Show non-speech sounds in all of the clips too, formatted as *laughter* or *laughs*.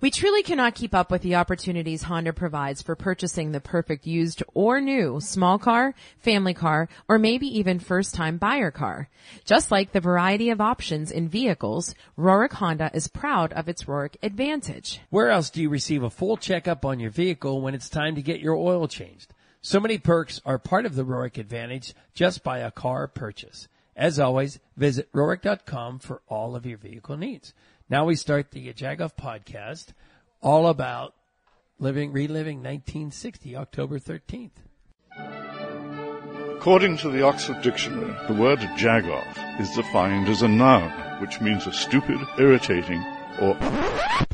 We truly cannot keep up with the opportunities Honda provides for purchasing the perfect used or new small car, family car, or maybe even first time buyer car. Just like the variety of options in vehicles, Rohrich Honda is proud of its Rohrich Advantage. Where else do you receive a full checkup on your vehicle when it's time to get your oil changed? So many perks are part of the Rohrich Advantage just by a car purchase. As always, visit Rohrich.com for all of your vehicle needs. Now we start the Jagoff podcast all about living, reliving 1960, October 13th. According to the Oxford Dictionary, the word jagoff is defined as a noun, which means a stupid, irritating, or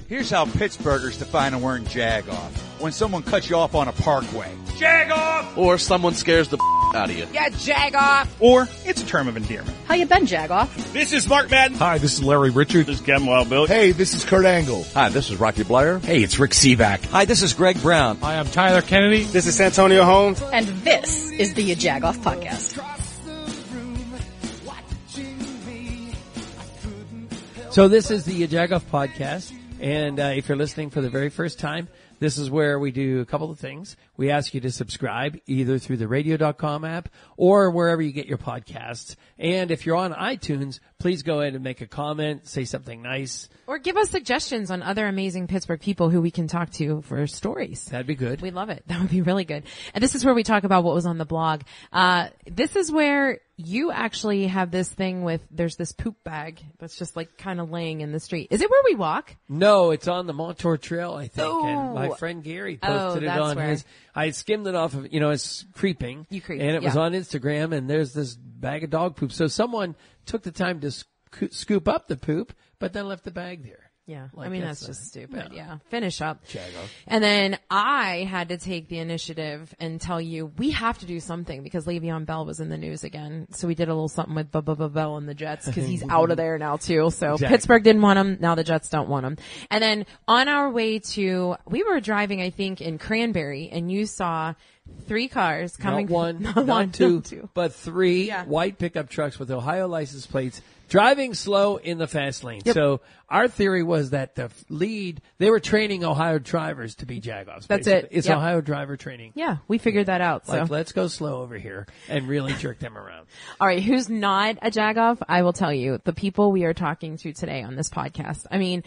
Here's how Pittsburghers define a word jag off. When someone cuts you off on a parkway. Jag off! Or someone scares the out of you. Yeah, jag off! Or it's a term of endearment. How you been, Jagoff? This is Mark Madden. Hi, this is Larry Richert. This is Kevin Wild Bill. Hey, this is Kurt Angle. Hi, this is Rocky Bleier. Hey, it's Rick Sebak. Hi, this is Greg Brown. Hi, I'm Tyler Kennedy. This is Santonio Holmes. And this is the Jagoff Podcast. So this is the Jagoff podcast. And uh, if you're listening for the very first time, this is where we do a couple of things. We ask you to subscribe either through the radio.com app or wherever you get your podcasts. And if you're on iTunes, please go ahead and make a comment, say something nice. Or give us suggestions on other amazing Pittsburgh people who we can talk to for stories. That'd be good. We love it. *laughs* That would be really good. And this is where we talk about what was on the blog. Uh, this is where you actually have this thing with, there's this poop bag that's just like kind of laying in the street. Is it where we walk? No, it's on the Montour Trail, I think. Oh. And my friend Gary Oh, posted it that's on where. his. I skimmed it off of, you know, it's creeping. You creep, And it was on Instagram and there's this bag of dog poop. So someone took the time to sco- scoop up the poop, but then left the bag there. Yeah. Like I mean, that's that's, a- just stupid. no. Yeah. Finish up. Jago. And then I had to take the initiative and tell you we have to do something because Le'Veon Bell was in the news again. So we did a little something with Bubba Bell and the Jets because he's out of there now too. So Exactly. Pittsburgh didn't want him. Now the Jets don't want him. And then on our way to, we were driving, I think, in Cranberry and you saw three cars coming. not one, *laughs* not not, one, two, two. but three Yeah. white pickup trucks with Ohio license plates driving slow in the fast lane. So our theory was that the lead, they were training Ohio drivers to be Jagoffs. That's basically. it. It's Yep. Ohio driver training. Yeah, we figured that out. So. Like, let's go slow over here and really jerk them around. *laughs* All right, who's not a Jagoff? I will tell you the people we are talking to today on this podcast. I mean,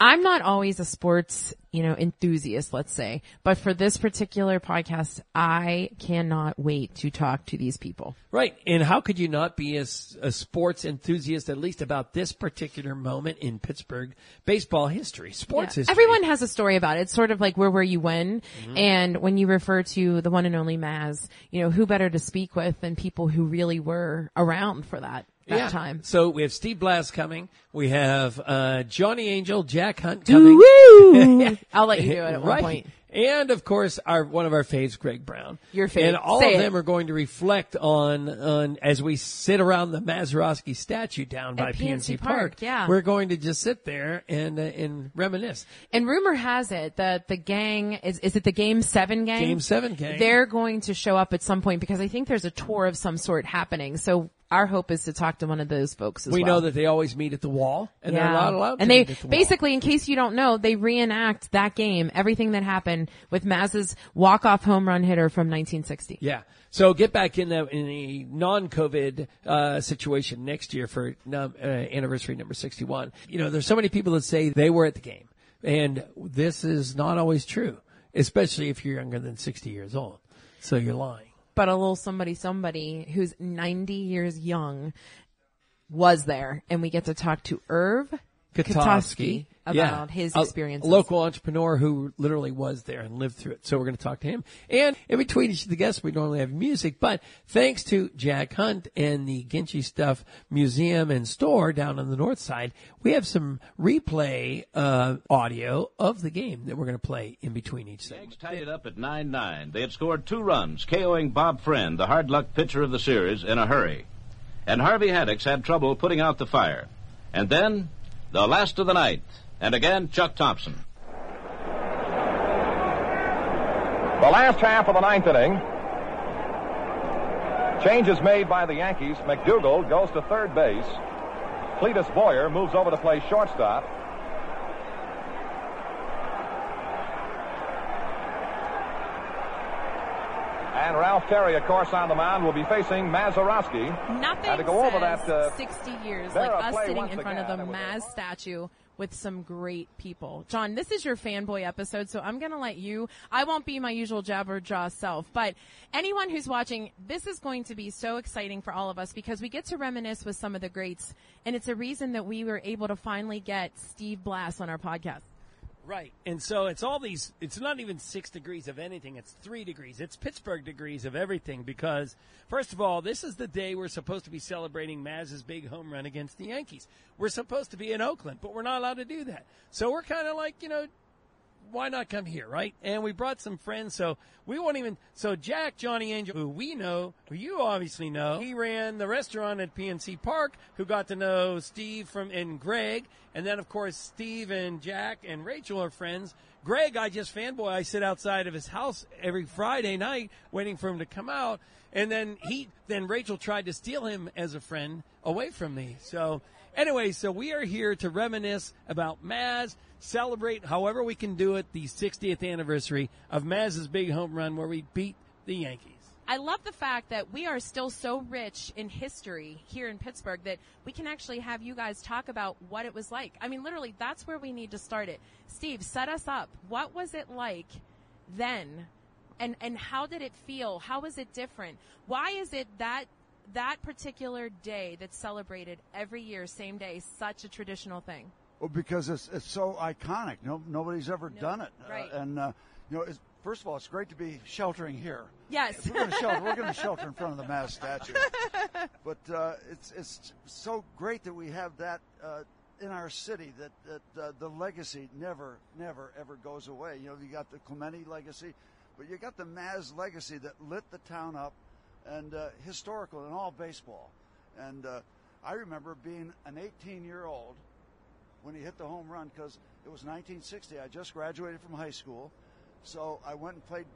I'm not always a sports, you know, enthusiast, let's say, but for this particular podcast, I cannot wait to talk to these people. Right. And how could you not be a sports enthusiast, at least about this particular moment in Pittsburgh baseball history, sports Yeah. history? Everyone has a story about it. It's sort of like where were you when? Mm-hmm. And when you refer to the one and only Maz, you know, who better to speak with than people who really were around for that, that Yeah. time. So we have Steve Blass coming. We have uh, Johnny Angel, Jack Hunt coming. Woo! *laughs* I'll let you do it at one point. And of course, our one of our faves, Greg Brown. Your fave. And all Say of it. them are going to reflect on on as we sit around the Mazeroski statue down by PNC PNC Park. Park, yeah. we're going to just sit there and uh, and reminisce. And rumor has it that the gang is is it the Game Seven gang? Game Seven gang. They're going to show up at some point because I think there's a tour of some sort happening. So our hope is to talk to one of those folks as we well. know that they always meet at the wall, and they're not allowed to and they the wall. basically, in case you don't know, they reenact that game, everything that happened with Maz's walk-off home run hitter from 1960. Yeah. So get back in the in a non-COVID uh, situation next year for num, uh, anniversary number sixty-one. You know, there's so many people that say they were at the game, and this is not always true, especially if you're younger than sixty years old. So you're lying. But a little somebody, somebody who's 90 years young was there, and we get to talk to Irv Kotovsky about Yeah. his experience. local entrepreneur who literally was there and lived through it. So we're going to talk to him. And in between each of the guests, we normally have music, but thanks to Jack Hunt and the Ginchy Stuff Museum and Store down on the north side, we have some replay uh, audio of the game that we're going to play in between each segment. Yanks tied it up at 9-9. They had scored two runs, KOing Bob Friend, the hard luck pitcher of the series, in a hurry. And Harvey Haddix had trouble putting out the fire. And then, the last of the night. And again, Chuck Thompson. The last half of the ninth inning. Changes made by the Yankees. McDougald goes to third base. Cletus Boyer moves over to play shortstop. And Ralph Terry, of course, on the mound will be facing Mazeroski. Nothing to go over that, uh, 60 years like us sitting in front of the it was a Maz statue with some great people. John, this is your fanboy episode, so I'm going to let you, I won't be my usual jabberjaw self, but anyone who's watching, this is going to be so exciting for all of us because we get to reminisce with some of the greats, and it's a reason that we were able to finally get Steve Blass on our podcast. Right. And so it's all these, it's not even six degrees of anything. It's three degrees. It's Pittsburgh degrees of everything because, first of all, this is the day we're supposed to be celebrating Maz's big home run against the Yankees. We're supposed to be in Oakland, but we're not allowed to do that. So we're kind of like, you know, why not come here, right? And we brought some friends, so we won't even. So Jack, Johnny Angel, who we know, who you obviously know, he ran the restaurant at PNC Park. Who got to know Steve from and Greg, and then of course Steve and Jack and Rachel are friends. Greg, I just fanboy. I sit outside of his house every Friday night waiting for him to come out, and then he, then Rachel tried to steal him as a friend away from me. So anyway, so we are here to reminisce about Maz, celebrate however we can do it the 60th anniversary of Maz's big home run where we beat the Yankees. I love the fact that we are still so rich in history here in Pittsburgh that we can actually have you guys talk about what it was like. I mean, literally, that's where we need to start it. Steve, set us up. What was it like then? And, and how did it feel? How was it different? Why is it that that particular day that's celebrated every year, same day, such a traditional thing? Well, because it's it's so iconic. No, nobody's ever done it. right. Uh, and uh, you know, it's, first of all, it's great to be sheltering here. Yes. We're going to shelter. We're going to shelter in front of the Maz statue. *laughs* but uh, it's it's so great that we have that uh, in our city. That that uh, the legacy never never ever goes away. You know, you got the Clemente legacy, but you got the Maz legacy that lit the town up, and uh, historical in all baseball. And uh, I remember being an 18 year old when he hit the home run because it was 1960. I just graduated from high school, so I went and played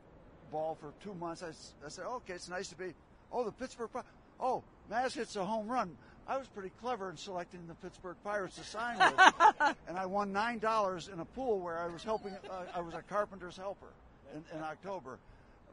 ball for two months. I, I said, okay, it's nice to be. Oh, the Pittsburgh. Pi- Oh, Maz hits a home run. I was pretty clever in selecting the Pittsburgh Pirates to sign with, *laughs* and I won nine dollars in a pool where I was helping. Uh, I was a carpenter's helper in, in October,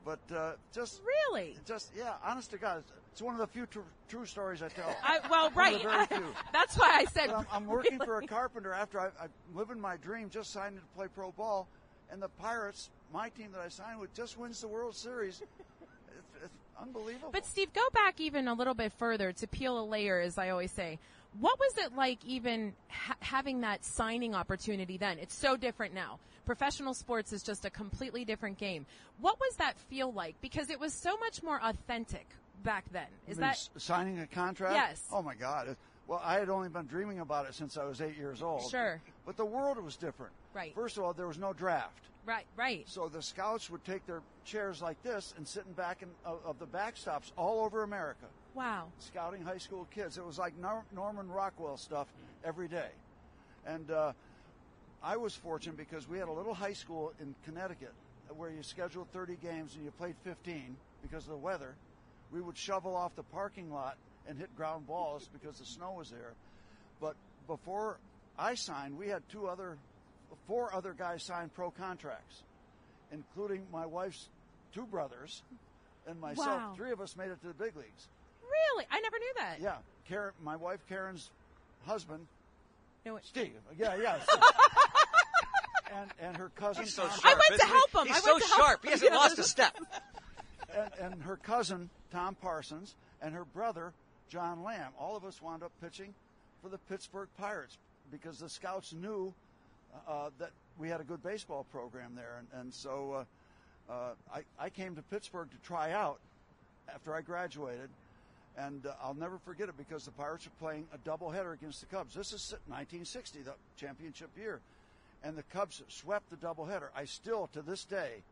but uh, just really, just yeah, honest to God, it's, one of the few tr- true stories I tell. I, well, One of the right. *laughs* That's why I said. I'm, I'm working for a carpenter after I, I'm living my dream, just signed to play pro ball, and the Pirates, my team that I signed with, just wins the World Series. It's, it's unbelievable. But Steve, go back even a little bit further to peel a layer, as I always say. What was it like even ha- having that signing opportunity then? It's so different now. Professional sports is just a completely different game. What was that feel like? Because it was so much more authentic back then. Is that signing a contract? Yes. Oh my God! Well, I had only been dreaming about it since I was eight years old. Sure. But the world was different. Right. First of all, there was no draft. right? Right. So the scouts would take their chairs like this and sit in back in, of, of the backstops all over America. Wow. scouting high school kids. It was like Nor- Norman Rockwell stuff every day. And uh, I was fortunate because we had a little high school in Connecticut where you scheduled 30 games and you played 15 because of the weather. We would shovel off the parking lot and hit ground balls *laughs* because the snow was there. But before I signed, we had two other, four other guys sign pro contracts, including my wife's two brothers and myself. Wow. Three of us made it to the big leagues. Really? I never knew that. Yeah, Karen, my wife Karen's husband, No, it- Steve. Yeah, yeah. *laughs* and and her cousin. He's so Tom- sharp, I went to isn't he? help him. He's I so went to help sharp. him. He hasn't Yeah. lost a step. and, and her cousin Tom Parsons and her brother John Lamb. All of us wound up pitching for the Pittsburgh Pirates because the scouts knew uh, that we had a good baseball program there, and, and so uh, uh, I, I came to Pittsburgh to try out after I graduated. And uh, I'll never forget it because the Pirates were playing a doubleheader against the Cubs. This is 1960, the championship year. And the Cubs swept the doubleheader. I still, to this day,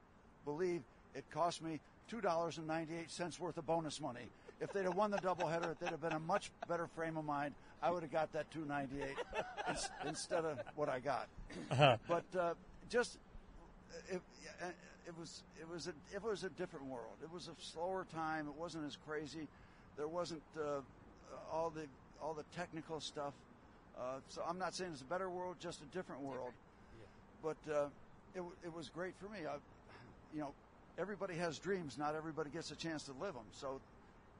believe it cost me $2.98 worth of bonus money. If they'd have won the doubleheader, they'd have been a much better frame of mind. I would have got that 298 ins- instead of what I got. But uh, just it, it was it was a it was a different world. It was a slower time. It wasn't as crazy. There wasn't uh, all the all the technical stuff. Uh, so I'm not saying it's a better world, just a different world. But uh, it it was great for me. I, you know, everybody has dreams. Not everybody gets a chance to live them. So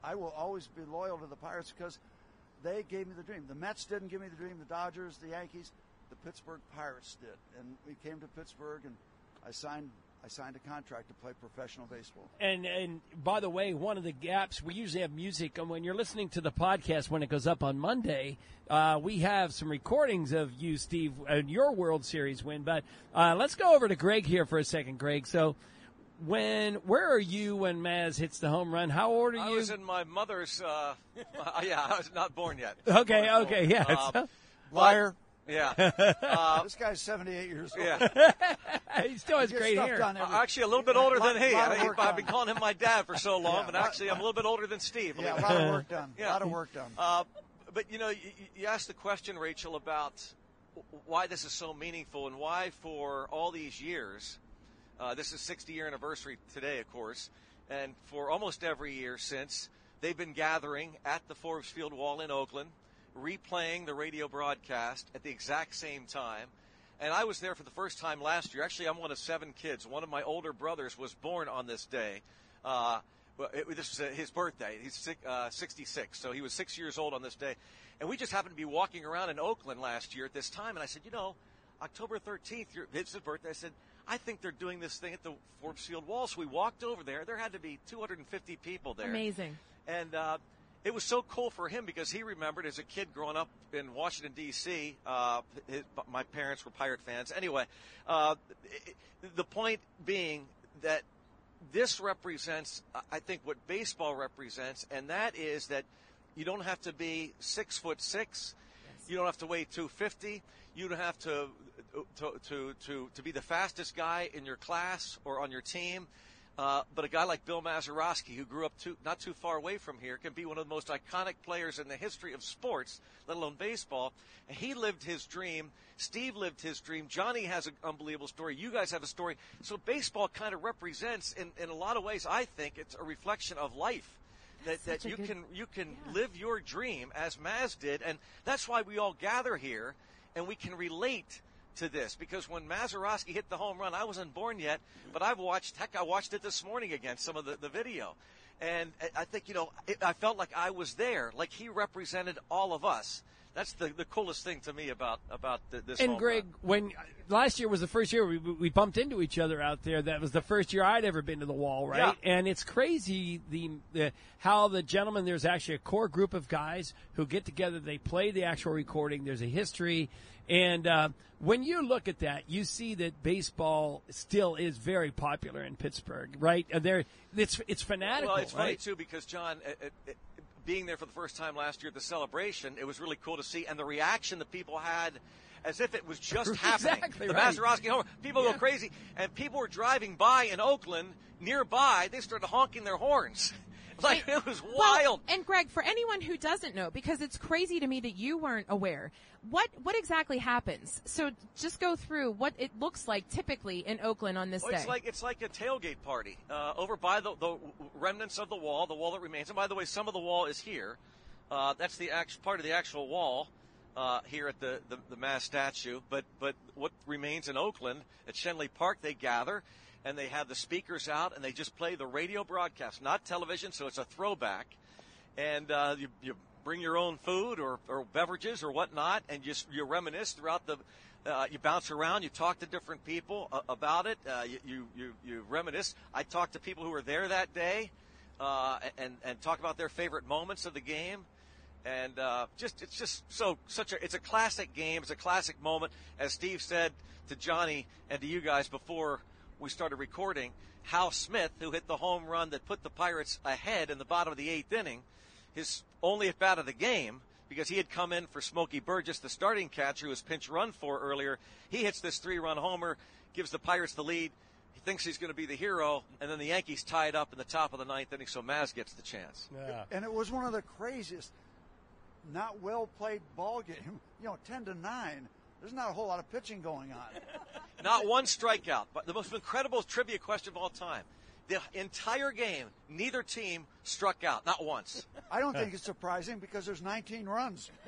I will always be loyal to the Pirates because they gave me the dream. The Mets didn't give me the dream. The Dodgers, the Yankees, the Pittsburgh Pirates did. And we came to Pittsburgh, and I signed I signed a contract to play professional baseball. And and by the way, one of the gaps we usually have music, and when you're listening to the podcast when it goes up on Monday, uh, we have some recordings of you, Steve, and your World Series win. But uh, let's go over to Greg here for a second, Greg. So. When where are you when Maz hits the home run? How old are you? I was in my mother's. Uh, *laughs* yeah, I was not born yet. Okay, okay, yeah. Um, Liar. Yeah. *laughs* Uh, this guy's 78 years old. Yeah. *laughs* he still has He great hair. done every- Uh, actually, a little bit older Lot- than he. lot of I, have done. been calling him my dad for so long, Yeah, but lot- actually, I'm a little bit older than Steve. Yeah, a lot of work *laughs* done. Yeah. A lot of work done. Uh, but you know, you, you asked the question, Rachel, about why this is so meaningful and why, for all these years, uh, this is 60 year anniversary today, of course, and for almost every year since, they've been gathering at the Forbes Field Wall in Oakland, replaying the radio broadcast at the exact same time. And I was there for the first time last year. Actually, I'm one of seven kids. One of my older brothers was born on this day. Uh, well, it, this was uh, his birthday. He's six, uh, 66, so he was six years old on this day. And we just happened to be walking around in Oakland last year at this time, and I said, you know, October 13th, your, it's his birthday. I said, I think they're doing this thing at the Forbes Field Wall. So we walked over there. There had to be 250 people there. Amazing. And uh, it was so cool for him because he remembered as a kid growing up in Washington D.C. Uh, his, my parents were Pirate fans. Anyway, uh, the point being that this represents, I think, what baseball represents, and that is that you don't have to be six foot six. You don't have to weigh 250. You don't have to to to to, to be the fastest guy in your class or on your team. Uh, but a guy like Bill Mazeroski, who grew up too, not too far away from here, can be one of the most iconic players in the history of sports, let alone baseball. And he lived his dream. Steve lived his dream. Johnny has an unbelievable story. You guys have a story. So baseball kind of represents, in, in a lot of ways, I think it's a reflection of life. That, that you good- can you can live your dream as Maz did, and that's why we all gather here, and we can relate to this because when Mazeroski hit the home run, I wasn't born yet, but I've watched. Heck, I watched it this morning again, some of the, the video, and I- think you know, it, I felt like I was there, like he represented all of us. That's the, the coolest thing to me about about the, this. And Greg, run. when last year was the first year we, we bumped into each other out there, that was the first year I'd ever been to the wall, right? And it's crazy the, the how the gentlemen. There's actually a core group of guys who get together. They play the actual recording. There's a history, and uh, when you look at that, you see that baseball still is very popular in Pittsburgh, right? And there, it's it's fanatical. Well, it's funny too because John, uh, uh, uh, being there for the first time last year at the celebration, it was really cool to see, and the reaction that people had. As if it was just *laughs* happening. Exactly the right. Homer. People Yeah. go crazy. And people were driving by in Oakland, nearby. They started honking their horns. *laughs* like, it was Well, wild. and Greg, for anyone who doesn't know, because it's crazy to me that you weren't aware, what what exactly happens? So just go through what it looks like typically in Oakland on this Well, day. it's like it's like a tailgate party uh, over by the, the remnants of the wall, the wall that remains. And by the way, some of the wall is here. Uh, that's the act- part of the actual wall uh, here at the, the the Maz statue. But but what remains in Oakland at Schenley Park, they gather and they have the speakers out and they just play the radio broadcast, not television. So it's a throwback, and uh, you you bring your own food or, or beverages or whatnot, and just you reminisce throughout the. Uh, you bounce around, you talk to different people uh, about it, uh, you, you, you, you reminisce. I talked to people who were there that day uh, and, and talk about their favorite moments of the game. And uh, just it's just so such a it's a classic game. It's a classic moment, as Steve said to Johnny and to you guys before we started recording. Hal Smith, who hit the home run that put the Pirates ahead in the bottom of the eighth inning, his only at bat of the game because he had come in for Smokey Burgess, the starting catcher who was pinch run for earlier. He hits this three run homer, gives the Pirates the lead. He thinks he's going to be the hero, and then the Yankees tie it up in the top of the ninth inning, so Maz gets the chance. Yeah. And it was one of the craziest, not well played ball game. You know, ten to nine. There's not a whole lot of pitching going on. *laughs* Not one strikeout. But the most incredible trivia question of all time. The entire game, neither team struck out, not once. *laughs* I don't think it's surprising because there's 19 runs. *laughs*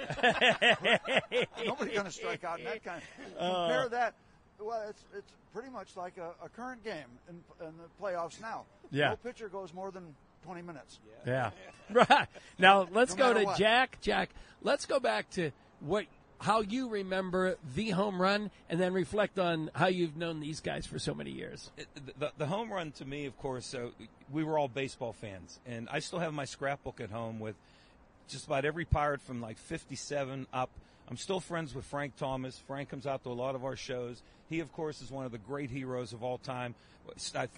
Nobody's going to strike out in that kind. Of, uh. compare that. Well, it's it's pretty much like a, a current game in, in the playoffs now. Yeah. No pitcher goes more than 20 minutes. Yeah. Right. Now let's No go to what. Jack. Jack, let's go back to what how you remember the home run and then reflect on how you've known these guys for so many years. the, the home run to me, of course, uh, we were all baseball fans, and I still have my scrapbook at home with just about every pirate from like 57 up. I'm still friends with Frank Thomas. Frank comes out to a lot of our shows. He, of course, is one of the great heroes of all time. I th-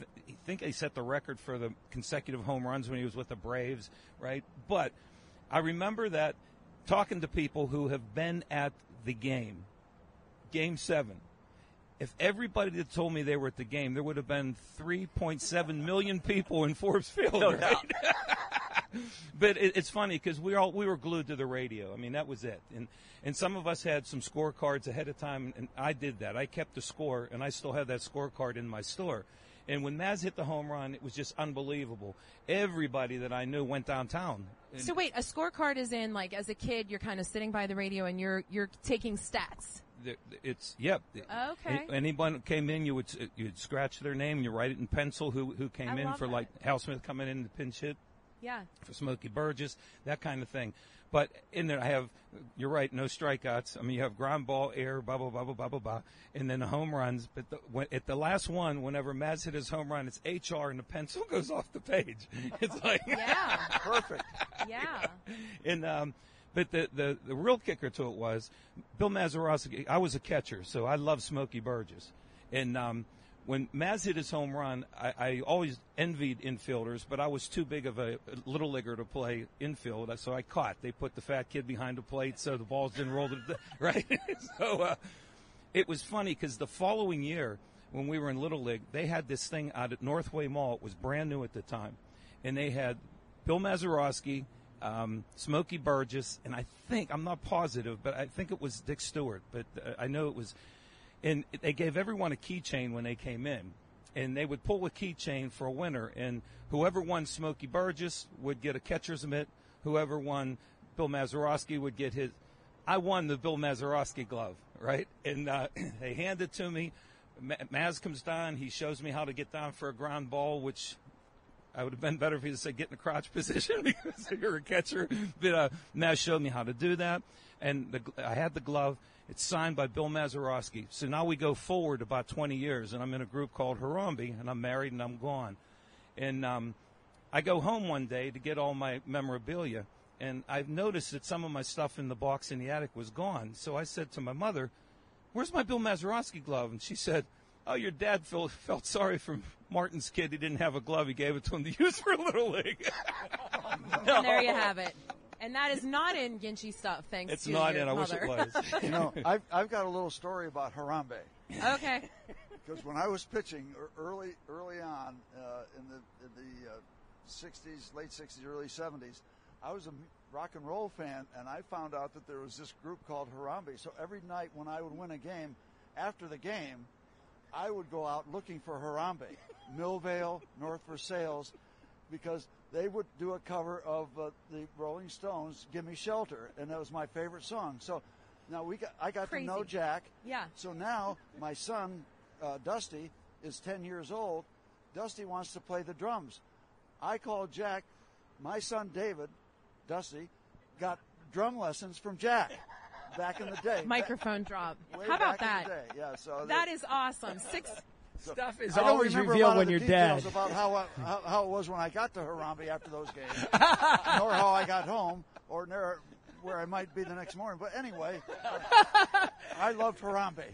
think he set the record for the consecutive home runs when he was with the Braves, right? But I remember that talking to people who have been at the game, game seven. If everybody had told me they were at the game, there would have been 3.7 million people in Forbes Field. No right? doubt. *laughs* but it, it's funny because we all we were glued to the radio. I mean, that was it. And and some of us had some scorecards ahead of time, and I did that. I kept the score, and I still have that scorecard in my store. And when Maz hit the home run, it was just unbelievable. Everybody that I knew went downtown. So wait, a scorecard is in like as a kid, you're kind of sitting by the radio and you're you're taking stats. it's yep. Okay. Anyone came in, you would you'd scratch their name, you write it in pencil. Who who came I in for that. like Hal Smith coming in to pinch hit. Yeah. for Smokey Burgess, that kind of thing. But in there, I have, you're right, no strikeouts. I mean, you have ground ball, air, blah, blah, blah, blah, blah, blah, blah, and then the home runs. But the, when, at the last one, whenever Maz hit his home run, it's HR and the pencil *laughs* goes off the page. *laughs* It's like, Yeah. *laughs* Perfect. Yeah. and um, but the, the the real kicker to it was Bill Mazeroski. I was a catcher, so I love Smokey Burgess. And um, when Maz hit his home run, I, I always envied infielders, but I was too big of a little leaguer to play infield, so I caught. They put the fat kid behind the plate so the balls didn't roll to the *laughs* right. *laughs* so uh, it was funny because the following year when we were in Little League, they had this thing out at Northway Mall. It was brand new at the time, and they had Bill Mazeroski, um, Smokey Burgess, and I think I'm not positive, but I think it was Dick Stuart. But uh, I know it was, and they gave everyone a keychain when they came in, and they would pull a keychain for a winner, and whoever won Smokey Burgess would get a catcher's mitt. Whoever won Bill Mazeroski would get his. I won the Bill Mazeroski glove, right? And uh, *clears throat* they hand it to me. Ma- Maz comes down. He shows me how to get down for a ground ball, which I would have been better if he said get in the crotch position *laughs* because you're a catcher. But uh, Maz showed me how to do that, and the, I had the glove. It's signed by Bill Mazeroski. So now we go forward about 20 years, and I'm in a group called Harambe, and I'm married and I'm gone. And um, I go home one day to get all my memorabilia, and I've noticed that some of my stuff in the box in the attic was gone. So I said to my mother, "Where's my Bill Mazeroski glove?" And she said, "Oh, your dad felt felt sorry for Martin's kid. He didn't have a glove. He gave it to him to use for a little league." *laughs* And there you have it. And that is not in Ginchy stuff, thanks It's to not your in. I wish it was. You know, I've, I've got a little story about Harambe. okay. *laughs* Because when I was pitching early early on uh, in the in the uh, 60s, late 60s, early 70s, I was a rock and roll fan, and I found out that there was this group called Harambe. So every night when I would win a game, after the game, I would go out looking for Harambe, *laughs* Millvale, North Versailles, because they would do a cover of uh, the Rolling Stones' "Give Me Shelter," and that was my favorite song. So now we got I got Crazy. to know Jack. Yeah. So now my son uh, Dusty is 10 years old. Dusty wants to play the drums. I called Jack. My son David, Dusty, got drum lessons from Jack back in the day. Microphone drop. Way How about back in that? the day. Yeah. So That is awesome. Six. Stuff is I don't always remember a revealed lot when of you're the details dead. about how, I, how how it was when I got to Harambe after those games, *laughs* nor how I got home, or near where I might be the next morning. But anyway, I loved Harambe.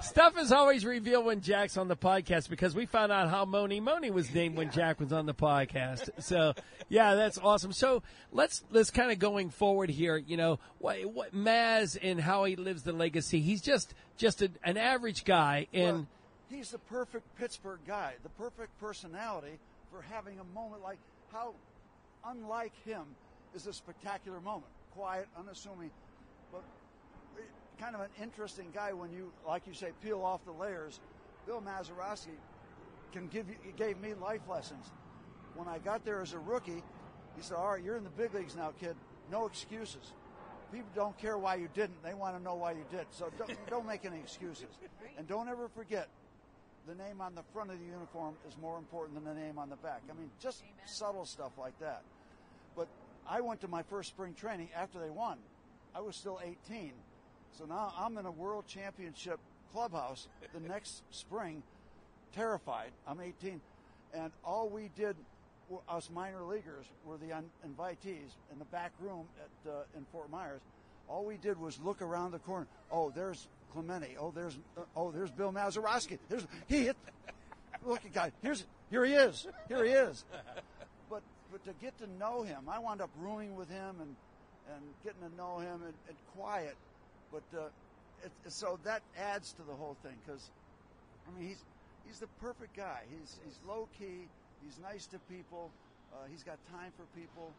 Stuff is always revealed when Jack's on the podcast because we found out how Mony Mony was named when Jack was on the podcast. So yeah, that's awesome. So let's let's kind of going forward here. You know what, what Maz and how he lives the legacy. He's just just a, an average guy, and Well, he's the perfect Pittsburgh guy, the perfect personality for having a moment like how unlike him is a spectacular moment. Quiet, unassuming, but kind of an interesting guy when you, like you say, peel off the layers. Bill Mazeroski can give you, gave me life lessons. When I got there as a rookie, he said, "All right, you're in the big leagues now, kid. No excuses. people don't care why you didn't. They want to know why you did. So don't, *laughs* don't make any excuses. And don't ever forget the name on the front of the uniform is more important than the name on the back. I mean, just subtle stuff like that. I went to my first spring training after they won. I was still 18. So now I'm in a world championship clubhouse the *laughs* next spring, terrified. I'm 18. And all we did, us minor leaguers, were the un- invitees in the back room at, uh, in Fort Myers. All we did was look around the corner. Oh, there's Clemente. Oh, there's uh, oh, there's Bill Mazeroski. There's he hit. Look at guy. Here's here he is. Here he is. But to get to know him, I wound up rooming with him and and getting to know him and, and quiet. But uh, it, so that adds to the whole thing because I mean he's he's the perfect guy. He's he's low key. He's nice to people. Uh, he's got time for people.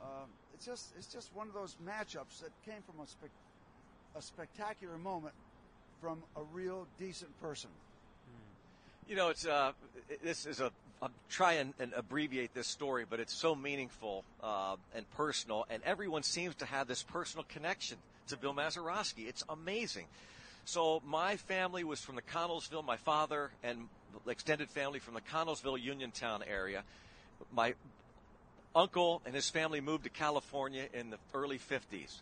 Um, it's just it's just one of those matchups that came from a spec- a spectacular moment from a real decent person. You know, it's uh, this is a. I'll try and, and abbreviate this story, but it's so meaningful uh, and personal, and everyone seems to have this personal connection to Bill Mazeroski. It's amazing. So my family was from the Connellsville. My father and extended family from the Connellsville Uniontown area. My uncle and his family moved to California in the early 50s.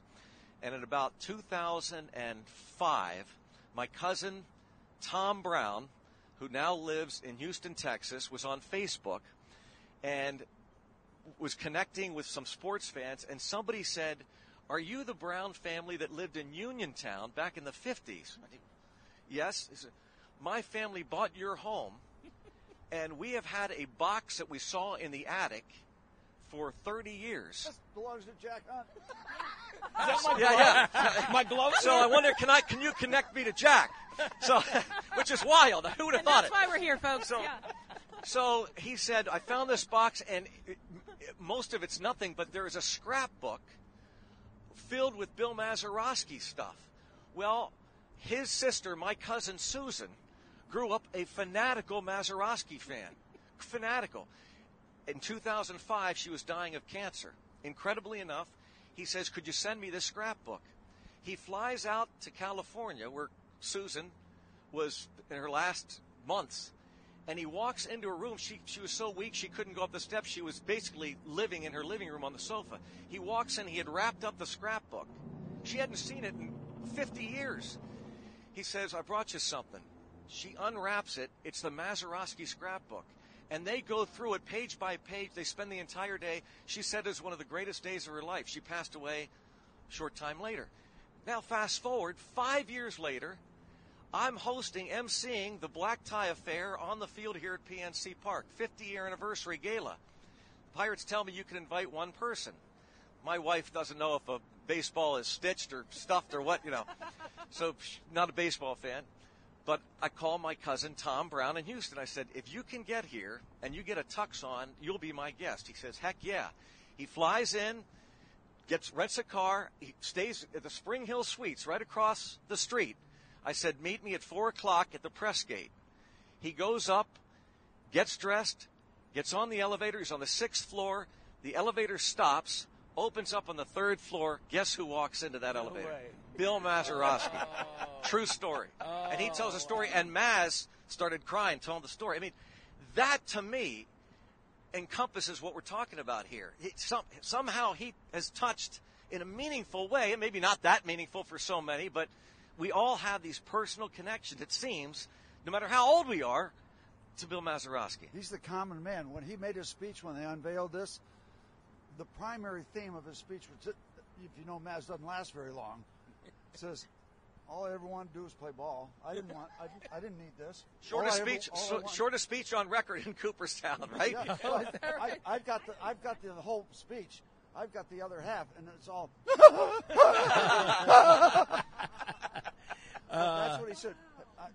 And in about 2005, my cousin Tom Brown, who now lives in Houston, Texas, was on Facebook and was connecting with some sports fans. And somebody said, Are you the Brown family that lived in Uniontown back in the 50s? Yes. Said, My family bought your home, *laughs* and we have had a box that we saw in the attic for 30 years. This belongs to Jack Hunt. *laughs* Is that my *laughs* yeah, glove? yeah. My glove, So? I wonder, can I? Can you connect me to Jack? So, *laughs* which is wild. Who would have And thought that's it? why we're here, folks. So, yeah. so he said, I found this box, and it, it- most of it's nothing, but there is a scrapbook filled with Bill Mazeroski stuff. Well, his sister, my cousin Susan, grew up a fanatical Mazeroski fan. Fanatical. In 2005, she was dying of cancer. Incredibly enough, he says, Could you send me this scrapbook? He flies out to California, where Susan was in her last months, and he walks into a room. She, she was so weak she couldn't go up the steps. She was basically living in her living room on the sofa. He walks in, he had wrapped up the scrapbook. She hadn't seen it in 50 years. He says, I brought you something. She unwraps it. It's the Mazeroski scrapbook. And they go through it page by page. They spend the entire day. She said it was one of the greatest days of her life. She passed away a short time later. Now, fast forward, five years later, I'm hosting, emceeing the Black Tie Affair on the field here at PNC Park, 50 year anniversary gala. Pirates tell me you can invite one person. My wife doesn't know if a baseball is stitched or stuffed or what, you know. *laughs* So, not a baseball fan. But I called my cousin Tom Brown in Houston. I said, if you can get here and you get a tux on, you'll be my guest. He says, heck yeah. He flies in, gets rents a car. He stays at the Spring Hill Suites right across the street. I said, meet me at four o'clock at the press gate. He goes up, gets dressed, gets on the elevator. He's on the sixth floor. The elevator stops, opens up on the third floor. Guess who walks into that elevator? way. Bill Mazeroski. *laughs* Oh. True story. And he oh. tells a story, and Maz started crying, telling the story. I mean, that to me encompasses what we're talking about here. It, some, somehow he has touched in a meaningful way, and maybe not that meaningful for so many, but we all have these personal connections, it seems, no matter how old we are, to Bill Mazeroski. He's the common man. When he made his speech when they unveiled this, the primary theme of his speech which, if you know, Maz doesn't last very long. *laughs* Says, all I ever want to do is play ball. I didn't want. I, didn't- I didn't need this. Shortest ever- speech, so, shortest speech on record in Cooperstown, right? Yeah, *laughs* well, I, I've got the I've got the whole speech. I've got the other half, and it's all. *laughs* That's what he said. I,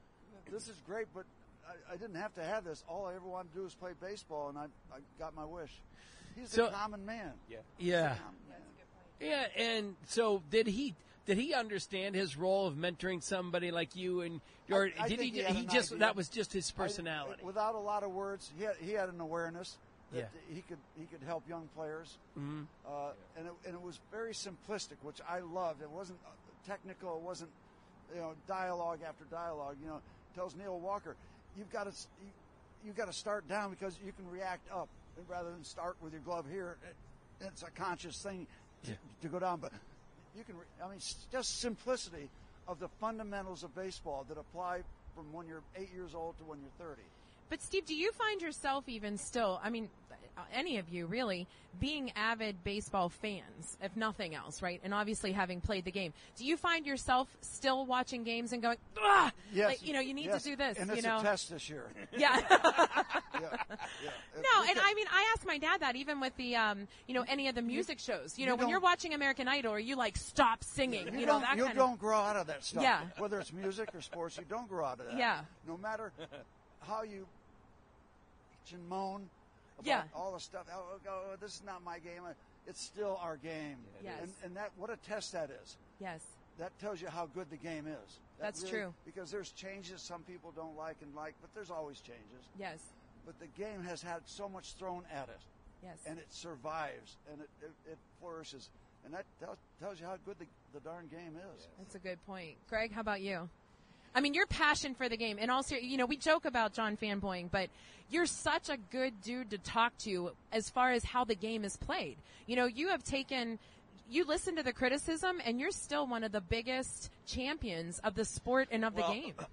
this is great, but I, I didn't have to have this. All I ever wanted to do is play baseball, and I, I got my wish. He's So- a common man. Yeah. Yeah. Yeah, and so did he? Did he understand his role of mentoring somebody like you? And or I- I did he? he He just idea. that was just his I- personality. without a lot of words, he had, he had an awareness. that Yeah. he could he could help young players, Mhm. uh, and it, and it was very simplistic, which I loved. It wasn't uh, technical. It wasn't you know dialogue after dialogue. You know, tells Neil Walker, you've got to you, you've got to start down because you can react up rather than start with your glove here. It, it's a conscious thing to, Yeah. to go down, but you can. re- I mean, just simplicity of the fundamentals of baseball that apply from when you're eight years old to when you're thirty. But Steve, do you find yourself even still, I mean, any of you really, being avid baseball fans, if nothing else, right? And obviously having played the game, do you find yourself still watching games and going, ah, Yes, like, you know, you need yes, to do this, and you it's know? a test this year. *laughs* Yeah. *laughs* yeah, yeah. No, and I mean, I ask my dad that even with the, um, you know, any of the music shows. You know, you when you're watching American Idol, or you like stop singing, you, You, know, don't, that you don't of. grow out of that stuff. Yeah. Whether it's music or sports, you don't grow out of that. Yeah. No matter how you bitch and moan about Yeah. all the stuff. Oh, oh, oh this is not my game. It's still our game. Yes. And, and that what a test that is. Yes. That tells you how good the game is. That That's true. Because there's changes some people don't like and like, but there's always changes. Yes. But the game has had so much thrown at it. Yes. And it survives and it, it, it flourishes. And that tells, tells you how good the, the darn game is. That's a good point. Greg, how about you? I mean, your passion for the game, and also, you know, we joke about John fanboying, but you're such a good dude to talk to as far as how the game is played. You know, you have taken, you listen to the criticism, and you're still one of the biggest champions of the sport and of Well, the game. *clears throat*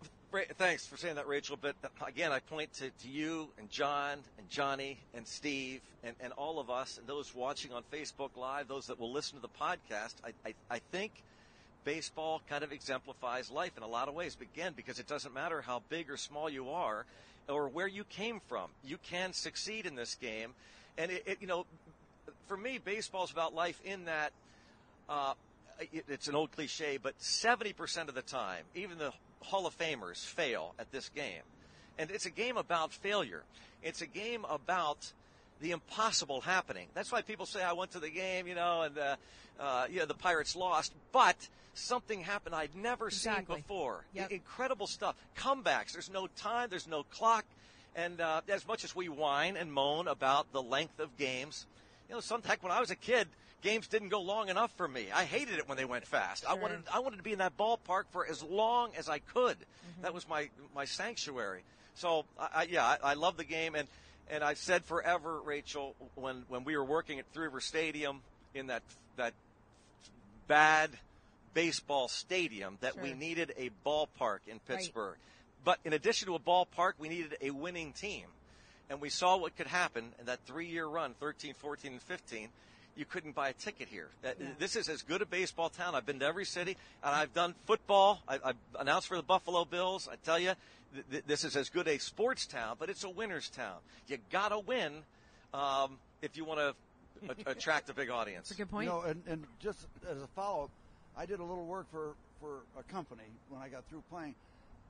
Thanks for saying that, Rachel. But uh, again, I point to, to you and John and Johnny and Steve and, and all of us and those watching on Facebook Live, those that will listen to the podcast. I, I, I think baseball kind of exemplifies life in a lot of ways. Again, because it doesn't matter how big or small you are or where you came from, you can succeed in this game. And it, it you know, for me, baseball is about life in that uh, it, it's an old cliche, but 70% of the time, even the Hall of Famers fail at this game. And it's a game about failure. It's a game about the impossible happening. That's why people say, I went to the game, you know, and, uh, uh, yeah, the Pirates lost, but something happened I'd never Exactly. seen before. Yep. I- incredible stuff. Comebacks. There's no time. There's no clock. And, uh, as much as we whine and moan about the length of games, you know, some heck, when I was a kid, games didn't go long enough for me. I hated it when they went fast. I wanted, I wanted to be in that ballpark for as long as I could. That was my, my sanctuary. So, I, I, yeah, I, I love the game. And, and I've said forever, Rachel, when, when we were working at Three River Stadium in that, that bad baseball stadium that we needed a ballpark in Pittsburgh. But in addition to a ballpark, we needed a winning team. And we saw what could happen in that three year run 13, 14, and 15. You couldn't buy a ticket here. That, This is as good a baseball town. I've been to every city, and I've done football. I, I've announced for the Buffalo Bills. I tell you, th- th- this is as good a sports town, but it's a winner's town. You got to win um, if you want to attract a big audience. That's a good point. You know, and, and just as a follow up, I did a little work for, for a company when I got through playing,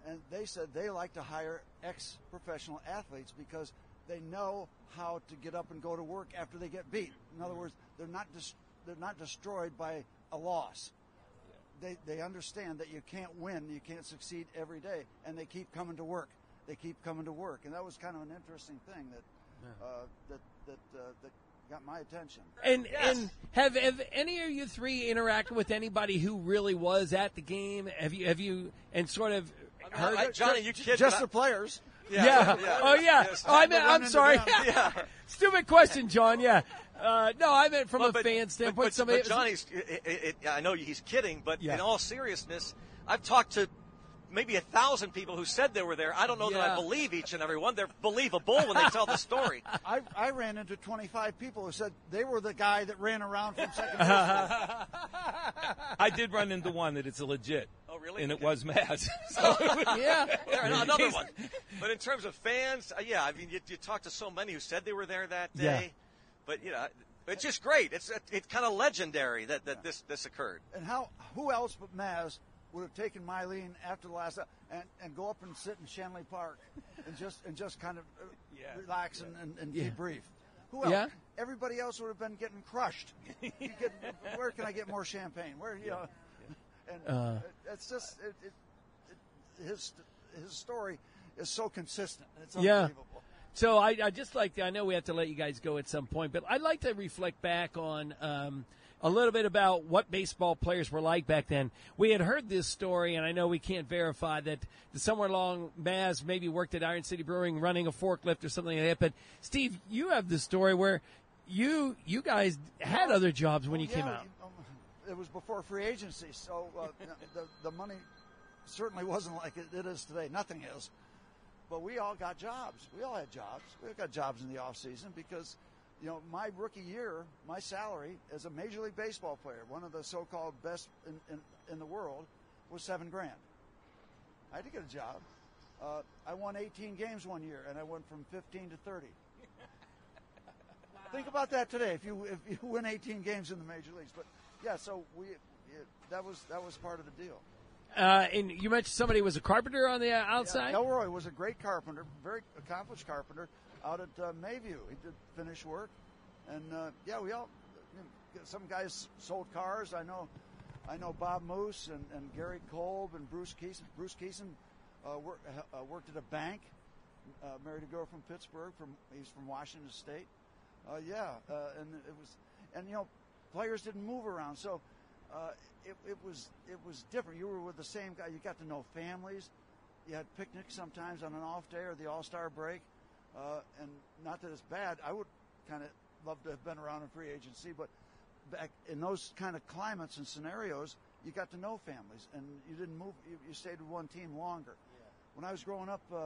and they said they like to hire ex professional athletes because they know how to get up and go to work after they get beat. In other words, they're not dis- they're not destroyed by a loss. They they understand that you can't win, you can't succeed every day, and they keep coming to work. They keep coming to work, and that was kind of an interesting thing that uh, that that uh, that got my attention. And and have have any of you three interacted with anybody who really was at the game? Have you have you and sort of heard I- Johnny, you kid, just the players. Yeah. Oh yeah. Yes. Oh, I meant. Run I'm sorry. Yeah. *laughs* Stupid question, John. Yeah. Uh, no, I meant from Well, a but- fan but- standpoint. But, somebody. but Johnny's, it, it, it, I know he's kidding, but Yeah. in all seriousness, I've talked to maybe a thousand people who said they were there. I don't know that I believe each and every one. They're believable when they tell the story. *laughs* I, I ran into 25 people who said they were the guy that ran around from second base. *laughs* I did run into one that it's a legit. Oh, really? And it Okay. was Maz. *laughs* yeah. There, another one. But in terms of fans, uh, yeah, I mean, you, you talk to so many who said they were there that day. Yeah. But you know, it's just great. It's it's kind of legendary that, that this this occurred. and how who else but Maz would have taken Milene after the last and, and go up and sit in Schenley Park and just and just kind of uh, *laughs* Yeah. relax and, and, and Yeah. debrief. Who else? Yeah. Everybody else would have been getting crushed. *laughs* You get, where can I get more champagne? Where you know? And Uh. it's just it, it, it, his his story is so consistent. It's unbelievable. Yeah. So I, I just like to, I know we have to let you guys go at some point, but I'd like to reflect back on um, a little bit about what baseball players were like back then. We had heard this story, and I know we can't verify that somewhere along Maz maybe worked at Iron City Brewing running a forklift or something like that. But Steve, you have the story where you you guys had other jobs when you Yeah, came out. It was before free agency, so uh, *laughs* the, the money certainly wasn't like it, it is today. Nothing is. But we all got jobs. We all had jobs. We all got jobs in the off season because, you know, my rookie year, my salary as a Major League Baseball player, one of the so-called best in, in, in the world, was seven grand. I had to get a job. Uh, I won 18 games one year, and I went from 15 to 30. Think about that today. If you if you win 18 games in the major leagues, but yeah, so we it, that was that was part of the deal. Uh, and you mentioned somebody was a carpenter on the uh, outside. Yeah, Elroy was a great carpenter, very accomplished carpenter out at uh, Mayview. He did finish work, and uh, yeah, we all you know, some guys sold cars. I know, I know Bob Moose and, and Gary Kolb and Bruce Kison. Bruce Kison uh, work, uh, worked at a bank. Uh, married a girl from Pittsburgh. From he's from Washington State. Uh, yeah, uh, and it was, and you know, players didn't move around, so uh, it, it was it was different. You were with the same guy. You got to know families. You had picnics sometimes on an off day or the All Star break, uh, and not that it's bad. I would kind of love to have been around in free agency, but back in those kind of climates and scenarios, you got to know families, and you didn't move. You, you stayed with one team longer. When I was growing up uh,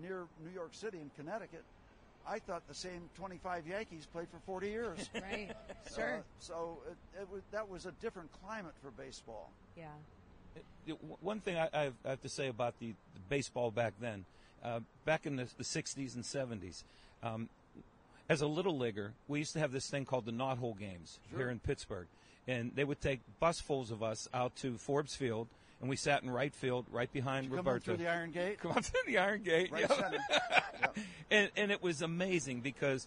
near New York City in Connecticut, I thought the same 25 Yankees played for 40 years. *laughs* Right. *laughs* Sure. Uh, so it, it was, that was a different climate for baseball. Yeah. It- it- one thing I, I have- I have to say about the, the baseball back then, uh, back in the, the 60s and 70s, um, as a little leaguer, we used to have this thing called the knothole games Sure. here in Pittsburgh. And they would take busfuls of us out to Forbes Field, and we sat in right field, right behind Roberto. Come on through the Iron Gate. *laughs* Come on through the Iron Gate. Right yeah. center. *laughs* Yep. and, and it was amazing because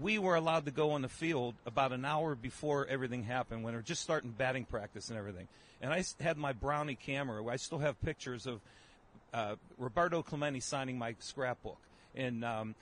we were allowed to go on the field about an hour before everything happened when we were just starting batting practice and everything. And I had my Brownie camera. I still have pictures of uh, Roberto Clemente signing my scrapbook and um,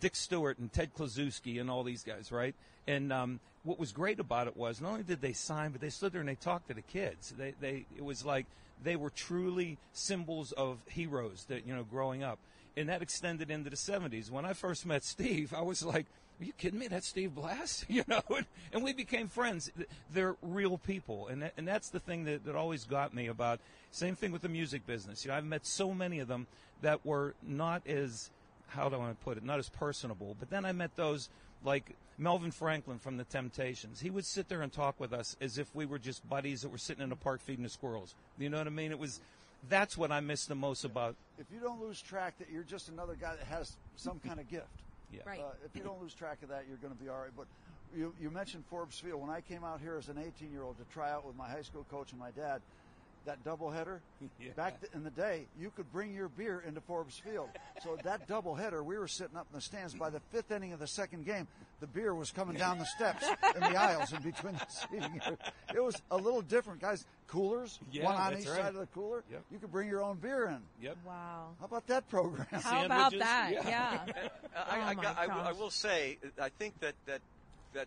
Dick Stuart and Ted Kluszewski and all these guys, right? And um, what was great about it was not only did they sign, but they stood there and they talked to the kids. They, they, it was like they were truly symbols of heroes that you know growing up, and that extended into the '70s. When I first met Steve, I was like. Are you kidding me? That's Steve Blass, *laughs* you know, and, and we became friends. They're real people, and that, and that's the thing that, that always got me about. Same thing with the music business. You know, I've met so many of them that were not as how do I want to put it? Not as personable. But then I met those like Melvin Franklin from the Temptations. He would sit there and talk with us as if we were just buddies that were sitting in a park feeding the squirrels. You know what I mean? It was. That's what I miss the most about. If you don't lose track that you're just another guy that has some kind of gift. Yeah. Right. Uh, if you don't lose track of that, you're going to be all right. But you, you mentioned Forbes Field. When I came out here as an 18 year old to try out with my high school coach and my dad, that doubleheader, *laughs* Yeah. back th- in the day, you could bring your beer into Forbes Field. So that doubleheader, we were sitting up in the stands. By the fifth inning of the second game, the beer was coming down the steps in the aisles in between the seating. *laughs* It was a little different, guys. Coolers, Yeah, one on that's each right. side of the cooler. Yep. You could bring your own beer in. Yep. Wow. How about that program? *laughs* How about that? Yeah. Yeah. *laughs* Uh, I, Oh I, my got- I will- I will say, uh, I think that that that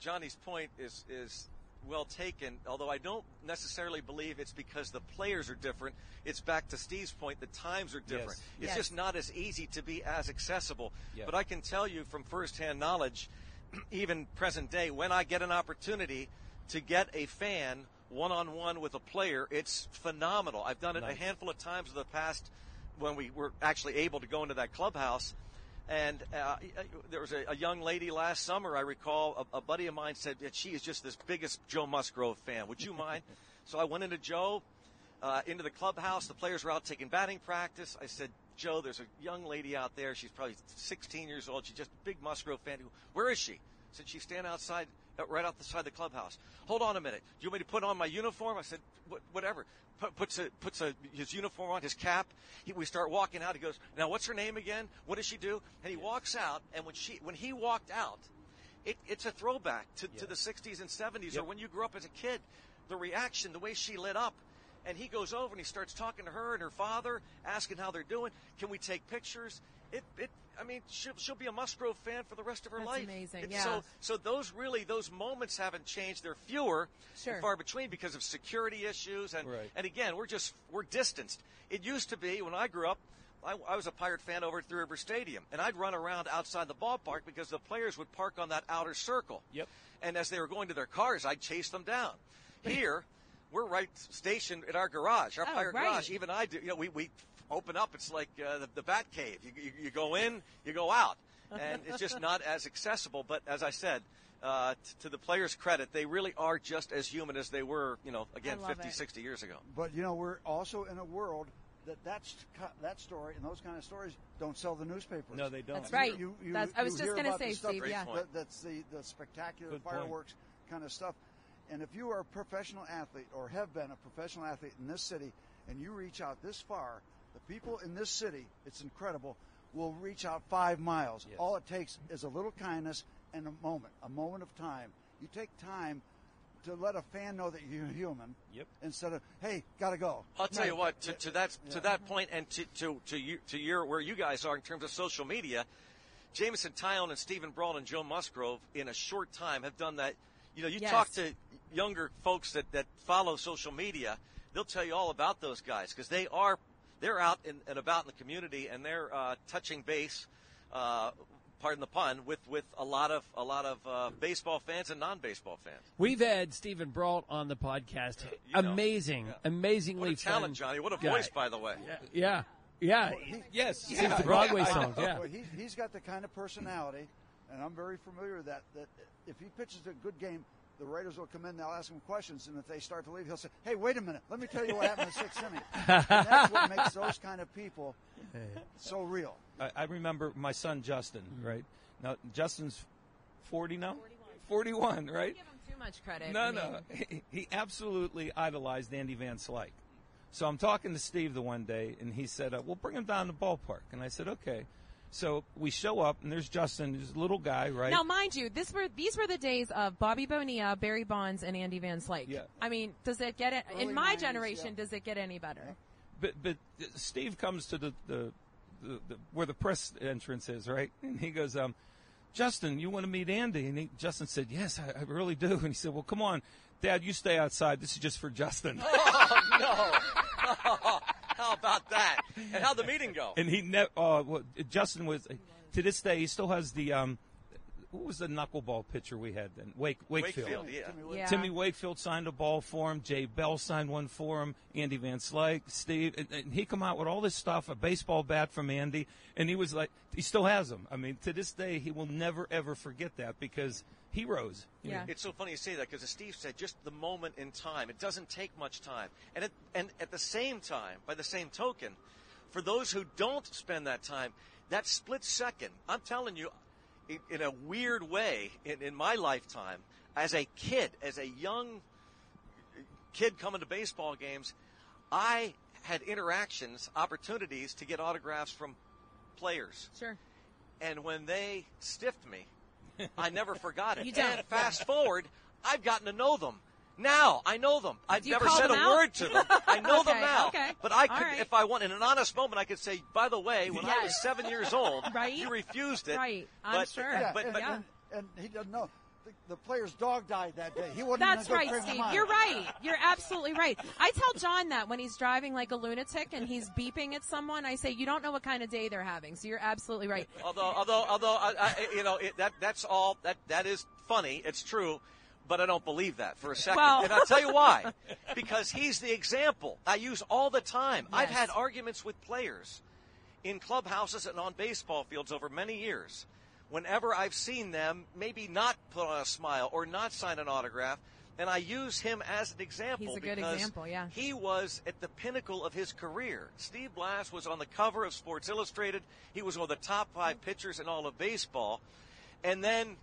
Johnny's point is is well taken. Although I don't necessarily believe it's because the players are different. It's back to Steve's point. The times are different. Yes. It's Yes. just not as easy to be as accessible. Yeah. But I can tell you from firsthand knowledge, *clears throat* even present day, when I get an opportunity to get a fan one on one with a player, it's phenomenal. I've done it a handful of times in the past when we were actually able to go into that clubhouse. And uh, there was a, a young lady last summer, I recall, a, a buddy of mine said that she is just this biggest Joe Musgrove fan. Would you *laughs* mind? so I went into Joe, uh, into the clubhouse. The players were out taking batting practice. I said, Joe, there's a young lady out there. She's probably 16 years old. She's just a big Musgrove fan. Where is she? Said she's standing outside, Uh, right outside the side the clubhouse. Hold on a minute. Do you want me to put on my uniform? I said, whatever. Put, puts a, puts a, his uniform on, his cap. He, we start walking out. He goes, now what's her name again? What does she do? And he walks out. And when she, when he walked out, it, it's a throwback to, to the 60s and 70s or when you grew up as a kid. The reaction, the way she lit up. And he goes over and he starts talking to her and her father, asking how they're doing. Can we take pictures? it, it I mean, she'll, she'll be a Musgrove fan for the rest of her That's life. amazing, yeah. So, so those really, those moments haven't changed. They're fewer Sure. and far between because of security issues. And, Right. and again, we're just, we're distanced. It used to be when I grew up, I, I was a Pirate fan over at Three River Stadium, and I'd run around outside the ballpark because the players would park on that outer circle. Yep. And as they were going to their cars, I'd chase them down. Here, we're right stationed in our garage, our Oh, Pirate right. garage. Even I do. You know, we, we open up. It's like uh, the, the Bat Cave. You, you, you go in, you go out, and it's just not as accessible. But as I said, uh, t- to the players' credit, they really are just as human as they were. You know, again, love 50, it. 60 years ago. But you know, we're also in a world that that's that story and those kind of stories don't sell the newspapers. No, they don't. That's right. You, you, That's- I was just gonna say, the stuff Steve, yeah. that- that's the the spectacular Good point. fireworks kind of stuff. And if you are a professional athlete or have been a professional athlete in this city, and you reach out this far, the people in this city, it's incredible, will reach out five miles. Yes. All it takes is a little kindness and a moment, a moment of time. You take time to let a fan know that you're human. Yep. Instead of, hey, gotta go. I'll tell you what. To, to that Yeah. to that point, and to to to you to your where you guys are in terms of social media, Jameson Taillon and Steven Brault and Joe Musgrove in a short time have done that. You know, you Yes. talk to younger folks that that follow social media, they'll tell you all about those guys because they are they're out in, and about in the community and they're uh, touching base. Uh, pardon the pun, with with a lot of a lot of uh, baseball fans and non-baseball fans. We've had Steven Brault on the podcast. You know. Amazing, Yeah. amazingly What a talent, fun Johnny! What a guy. voice, by the way. Yeah, yeah. Yes. Sings the Broadway songs. Yeah. Well, he, he's got the kind of personality, and I'm very familiar with that. That if he pitches a good game, the Raiders will come in, they'll ask him questions, and if they start to leave, he'll say, "Hey, wait a minute, let me tell you what happened in the sixth inning." *laughs* And that's what makes those kind of people so real. I, I remember my son Justin. Right now, Justin's forty now. Forty-one, right? Give him too much credit. No, I mean, no. He, he absolutely idolized Andy Van Slyke. So I'm talking to Steve the one day, and he said, uh, "We'll bring him down to the ballpark." And I said, "Okay." So we show up, and there's Justin, this little guy, right? Now, mind you, this were these were the days of Bobby Bonilla, Barry Bonds, and Andy Van Slyke. Yeah. I mean, does it get it in my 90s, generation? yeah. Does it get any better? but but Steve comes to the, the, the, the where the press entrance is, right? And he goes, um, Justin, you want to meet Andy? And he, Justin said, Yes, I, I really do. And he said, Well, come on, Dad, you stay outside. This is just for Justin. *laughs* Oh no! *laughs* *laughs* How about that? And how'd the meeting go? and he never. Uh, well, Justin was to this day he still has the um, what was the knuckleball pitcher we had then? Wake Wakefield. Wakefield, yeah. Timmy Wood- Yeah. Timmy Wakefield signed a ball for him. Jay Bell signed one for him. Andy Van Slyke, Steve, and, and he come out with all this stuff, a baseball bat from Andy, and he was like, he still has them. I mean, to this day, he will never ever forget that because heroes. Yeah. know. It's so funny you say that because as Steve said, just the moment in time. It doesn't take much time. And at, and at the same time, by the same token, for those who don't spend that time, that split second, I'm telling you, in, in a weird way, in, in my lifetime, as a kid, as a young kid coming to baseball games, I had interactions, opportunities to get autographs from players. Sure. And when they stiffed me, I never forgot it. You don't. And fast forward, I've gotten to know them. Now I know them. I've never said a out? word to them. I know *laughs* them now. okay. But I could, right. if I want, in an honest moment, I could say, by the way, when I was seven years old, *laughs* Right. you refused it. Right. I'm but, sure. Yeah, But, and, but Yeah. and, and he doesn't know. The, the player's dog died that day. He wouldn't That's even go right, Steve. You're right. You're absolutely right. I tell John that when he's driving like a lunatic and he's beeping at someone, I say, "You don't know what kind of day they're having." So you're absolutely right. *laughs* although, although, although, I, I, you know, it, that that's all. That that is funny. It's true. But I don't believe that for a second. Well- and I'll tell you why. Because he's the example I use all the time. I've had arguments with players in clubhouses and on baseball fields over many years. Whenever I've seen them maybe not put on a smile or not sign an autograph, and I use him as an example He's a good example, yeah. he was at the pinnacle of his career. Steve Blass was on the cover of Sports Illustrated. He was one of the top five pitchers in all of baseball. And then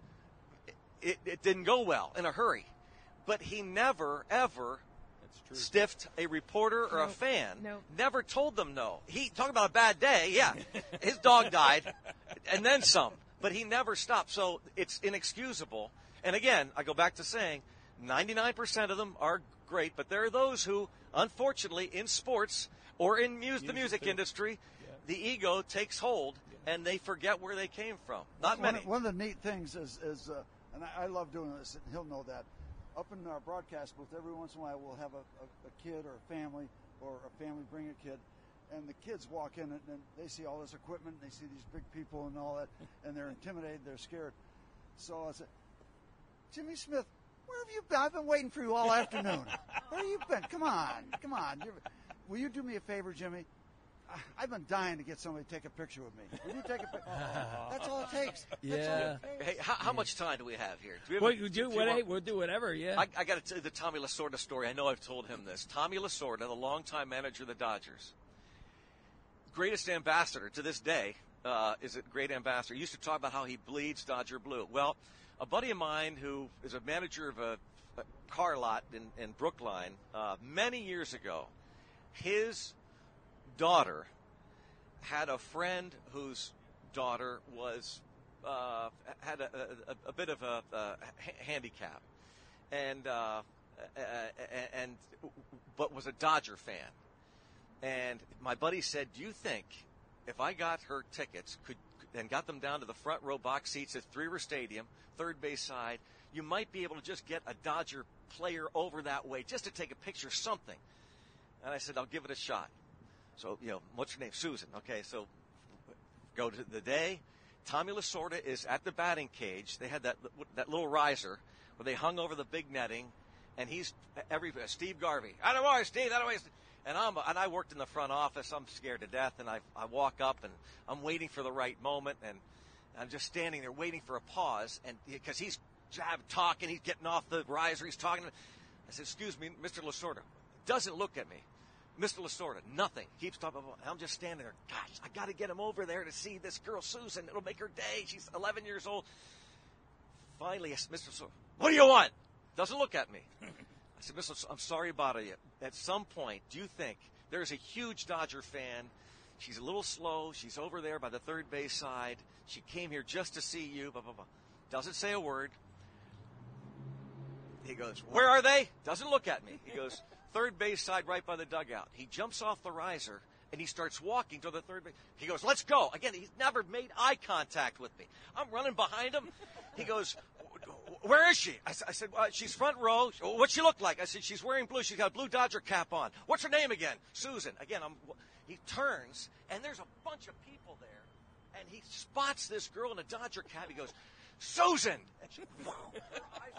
it, it didn't go well in a hurry. But he never, ever stiffed a reporter or a fan. Nope. Never told them no. He talk about a bad day. Yeah, *laughs* his dog died, and then some. But he never stopped. So it's inexcusable. And again, I go back to saying, 99% of them are great, but there are those who, unfortunately, in sports or in mu- the music industry, the ego takes hold, and they forget where they came from. Not one, many. One of the neat things is, is uh, and I, I love doing this, and he'll know that. Up in our broadcast booth, every once in a while, we'll have a, a, a kid or a family, or a family bring a kid, and the kids walk in and, and they see all this equipment, and they see these big people and all that, and they're intimidated, they're scared. So I said, Jimmy Smith, where have you been? I've been waiting for you all afternoon. Where have you been? Come on, come on. You're, will you do me a favor, Jimmy? I- I've been dying to get somebody to take a picture with me. Will you take a picture? That's all it takes. That's all Yeah. it takes. Hey, how, how much time do we have here? Do we have Well, a- you do do you what, want- we'll do whatever. Yeah. I, I got to tell you the Tommy Lasorda story. I know I've told him this. Tommy Lasorda, the longtime manager of the Dodgers, greatest ambassador to this day, uh, is a great ambassador. He used to talk about how he bleeds Dodger blue. Well, a buddy of mine who is a manager of a, a car lot in, in Brookline uh, many years ago, his daughter had a friend whose daughter was uh, had a, a, a bit of a, a handicap, and uh, and but was a Dodger fan. And my buddy said, "Do you think if I got her tickets could and got them down to the front row box seats at Three River Stadium, third base side, you might be able to just get a Dodger player over that way just to take a picture, something?" And I said, "I'll give it a shot." So you know, what's her name? Susan. Okay, so go to the day. Tommy Lasorda is at the batting cage. They had that that little riser where they hung over the big netting, and he's every Steve Garvey. I don't know, Steve. I don't know. And I'm and I worked in the front office. I'm scared to death, and I I walk up and I'm waiting for the right moment, and I'm just standing there waiting for a pause, and because he's jab talking, he's getting off the riser, he's talking. I said, "Excuse me, Mr. Lasorda." Doesn't look at me. Mr. Lasorda, nothing. Keeps talking. I'm just standing there. Gosh, I got to get him over there to see this girl, Susan. It'll make her day. She's 11 years old. Finally, Mr. Lasorda, what do you want? Doesn't look at me. *laughs* I said. Lasorda, I'm sorry about it. At some point, do you think there's a huge Dodger fan? She's a little slow. She's over there by the third base side. She came here just to see you. Blah blah blah. Doesn't say a word. He goes, Where are they? Doesn't look at me. He goes, Third base side right by the dugout. He jumps off the riser and he starts walking to the third base. He goes, Let's go. Again, he's never made eye contact with me. I'm running behind him. He goes, Where is she? I said, uh, She's front row. What's she look like? I said, She's wearing blue. She's got a blue Dodger cap on. What's her name again? Susan. Again, I'm, he turns and there's a bunch of people there. And he spots this girl in a Dodger cap. He goes, Susan! And she, *laughs* like.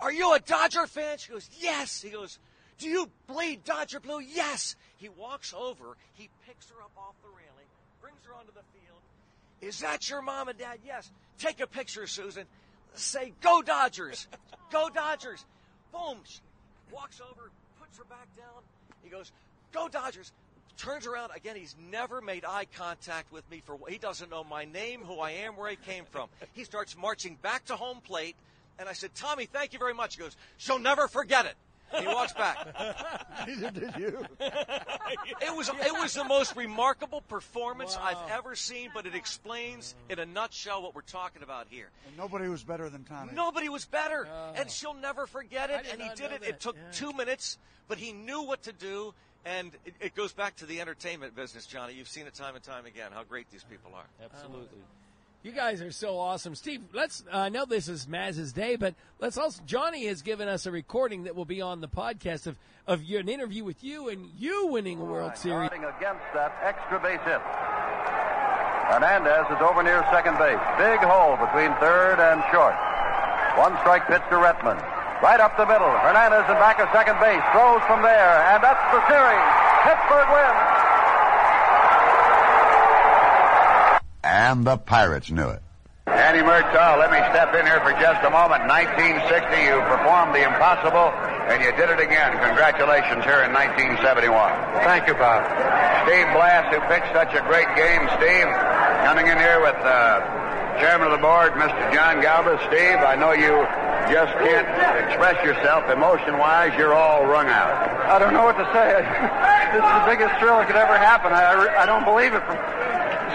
Are you a Dodger fan? She goes, Yes. He goes, Do you bleed Dodger blue? Yes. He walks over, he picks her up off the railing, brings her onto the field. Is that your mom and dad? Yes. Take a picture, Susan. Say, Go Dodgers! Go Dodgers! Boom. She walks over, puts her back down. He goes, Go Dodgers! Turns around again. He's never made eye contact with me for. He doesn't know my name, who I am, where I came from. He starts marching back to home plate, and I said, "Tommy, thank you very much." He goes, "She'll never forget it." And he walks back. *laughs* Neither did you. *laughs* It was it was the most remarkable performance I've ever seen, but it explains in a nutshell what we're talking about here. And nobody was better than Tommy. Nobody was better, oh. and she'll never forget it. And he did it. that, It took yeah. two minutes, but he knew what to do. And it, it goes back to the entertainment business, Johnny. You've seen it time and time again. How great these people are. Absolutely. You guys are so awesome, Steve. Let's. Uh, I know this is Maz's day, but let's also. Johnny has given us a recording that will be on the podcast of of your, an interview with you and you winning a World Series. Against that extra base hit. Hernandez is over near second base. Big hole between third and short. One strike pitch to Rettenmund. Right up the middle. Hernandez in back of second base. Throws from there. And that's the series. Pittsburgh wins. And the Pirates knew it. Danny Murtaugh, let me step in here for just a moment. 1960, you performed the impossible, and you did it again. Congratulations here in 1971. Thank you, Bob. Steve Blass, who pitched such a great game. Steve, coming in here with uh, Chairman of the Board, Mr. John Galbreath. Steve, I know you just can't express yourself emotion-wise. You're all wrung out. I don't know what to say. *laughs* this is the biggest thrill that could ever happen. I, I don't believe it.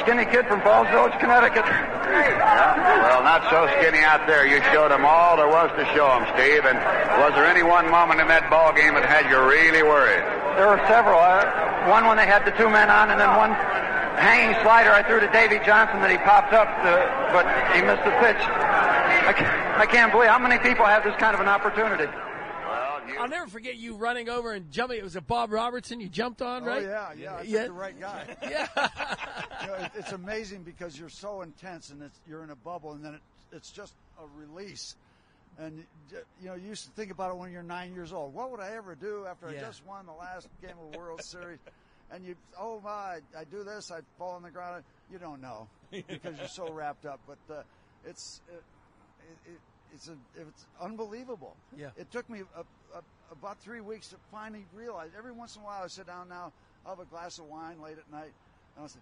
Skinny kid from Falls Village, Connecticut. Well, not so skinny out there. You showed them all there was to show them, Steve. And was there any one moment in that ball game that had you really worried? There were several. Uh, one when they had the two men on, and then one hanging slider I threw to Davy Johnson that he popped up, to, but he missed the pitch. I can't, I can't believe how many people have this kind of an opportunity. I'll never forget you running over and jumping. It was a Bob Robertson you jumped on, right? Oh yeah, yeah, I Yeah. the right guy. yeah, *laughs* you know, it, it's amazing because you're so intense and it's, you're in a bubble, and then it, it's just a release. And you know, you used to think about it when you're nine years old. What would I ever do after Yeah. I just won the last game of the World *laughs* Series? And you, oh my, I, do this, I fall on the ground. You don't know because you're so wrapped up. But uh, it's it, it, it, it's a, it's unbelievable. Yeah. It took me a, about three weeks to finally realize. Every once in a while, I sit down now, I'll have a glass of wine late at night, and I'll say,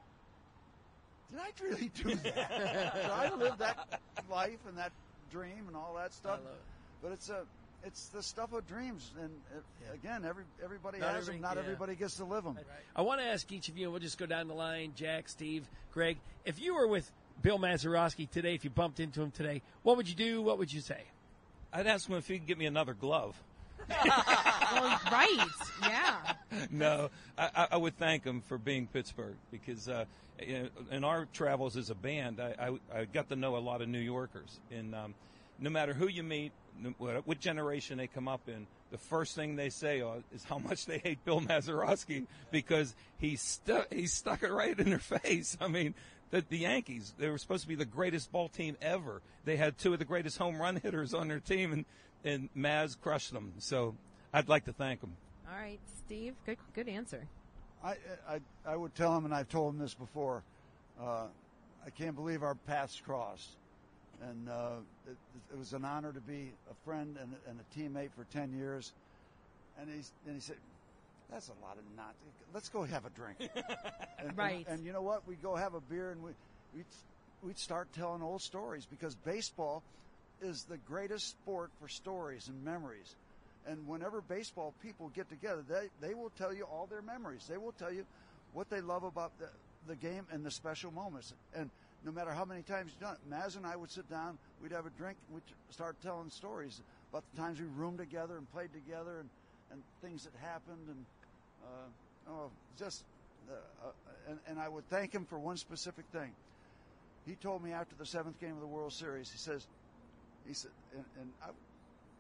"Did I really do that? Did I live that life and that dream and all that stuff?" love it. But it's a it's the stuff of dreams, and uh, again, every everybody Not has every- them. Not yeah. everybody gets to live them. I want to ask each of you, and we'll just go down the line Jack, Steve, Greg. If you were with Bill Mazeroski today, if you bumped into him today, what would you do? What would you say? I'd ask him if he could get me another glove. Well, right. Yeah. no, I, I- would thank them for being Pittsburgh because uh, in in our travels as a band, I, I, I got to know a lot of New Yorkers, and um, no matter who you meet, what, generation they come up in, the first thing they say uh, is how much they hate Bill Mazeroski because he stuck he stuck it right in their face. I mean. The, the Yankees, they were supposed to be the greatest ball team ever. They had two of the greatest home run hitters on their team, and, and Maz crushed them. So I'd like to thank him. All right, Steve. Good, good answer. I, I I would tell him, and I've told him this before. Uh, I can't believe our paths crossed, and uh, it, it was an honor to be a friend and, and a teammate for ten years. And he and he said, "That's a lot of not. Let's go have a drink." *laughs* and, Right. And, and you know what? We'd go have a beer, and we we we'd start telling old stories because baseball is the greatest sport for stories and memories. And whenever baseball people get together, they, they will tell you all their memories. They will tell you what they love about the, the game and the special moments. And no matter how many times you've done it, Maz and I would sit down, we'd have a drink, we'd start telling stories about the times we roomed together and played together and, and things that happened. And uh, oh, just, uh, uh, and, and I would thank him for one specific thing. He told me after the seventh game of the World Series, he says, he said, and, and I,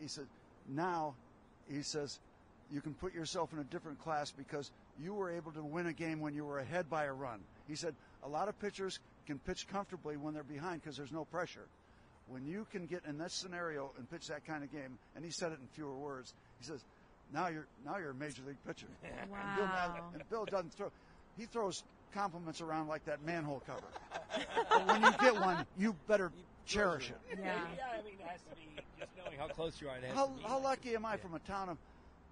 he said, now, he says, you can put yourself in a different class because you were able to win a game when you were ahead by a run. He said, a lot of pitchers can pitch comfortably when they're behind because there's no pressure. When you can get in this scenario and pitch that kind of game, and he said it in fewer words, he says, now you're now you're a major league pitcher. *laughs* And Bill, Wow. and Bill doesn't throw. He throws compliments around like that manhole cover. *laughs* but when you get one, you better cherish it. Yeah. I mean, it has to be just knowing how close you are. It has How, to be how lucky am I from a town of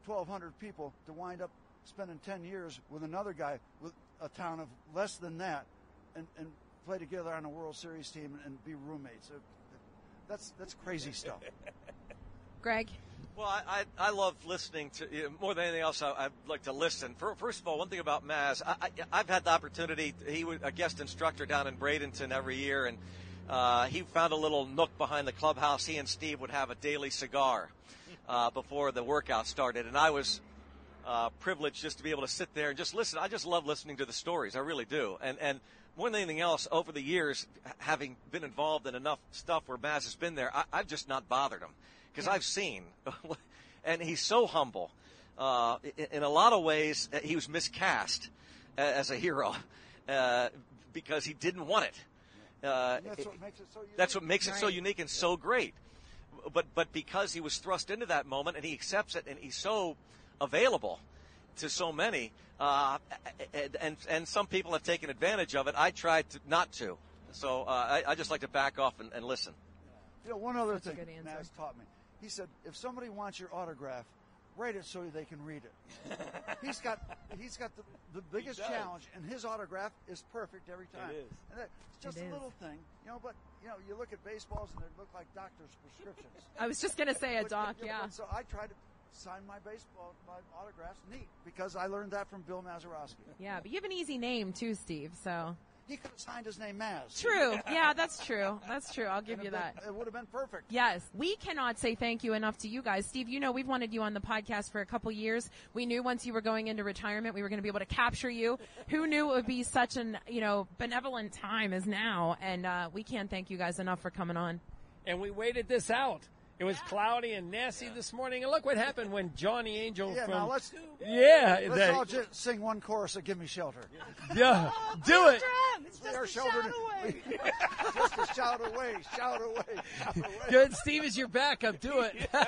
1,200 people to wind up spending 10 years with another guy with a town of less than that and, and play together on a World Series team and be roommates? That's, that's crazy *laughs* stuff. Greg. Well, I, I, I love listening to you know, more than anything else. I, I like to listen. For, first of all, one thing about Maz, I, I, I've had the opportunity. He was a guest instructor down in Bradenton every year, and uh, he found a little nook behind the clubhouse. He and Steve would have a daily cigar uh, before the workout started, and I was uh, privileged just to be able to sit there and just listen. I just love listening to the stories. I really do. And and more than anything else, over the years, having been involved in enough stuff where Maz has been there, I, I've just not bothered him because I've seen, *laughs* and he's so humble. Uh, in, in a lot of ways, uh, he was miscast as a hero uh, because he didn't want it. Uh, And that's what makes it so unique. that's what makes it so unique and so great. But but because he was thrust into that moment and he accepts it and he's so available to so many, uh, and, and and some people have taken advantage of it. I tried to not to. So uh, I, I just like to back off and, and listen. You know, one other That's thing good answer. Maz taught me. He said, if somebody wants your autograph, write it so they can read it. *laughs* he's got he's got the, the biggest challenge, and his autograph is perfect every time. is. And that, it's just It a is. little thing, you know. But you know, you look at baseballs and they look like doctors' prescriptions. *laughs* I was just gonna say a But, doc. you know, Yeah. So I try to sign my baseball my autographs neat because I learned that from Bill Mazeroski. Yeah, but you have an easy name too, Steve. So he could have signed his name Maz. True. *laughs* Yeah, that's true. That's true. I'll give And you it that. been- It would have been perfect. Yes, we cannot say thank you enough to you guys. Steve, you know we've wanted you on the podcast for a couple years. We knew once you were going into retirement, we were going to be able to capture you. Who knew it would be such an, you know, benevolent time as now? And, uh, we can't thank you guys enough for coming on. And we waited this out. It was cloudy and nasty this morning, and look what happened when Johnny Angel Yeah, from now let's yeah, let's that- all just sing one chorus of "Give Me Shelter." *laughs* yeah, do it. They are sheltered. just a shout away, shout away, shout away. *laughs* Good, Steve is your backup. Do it. *laughs*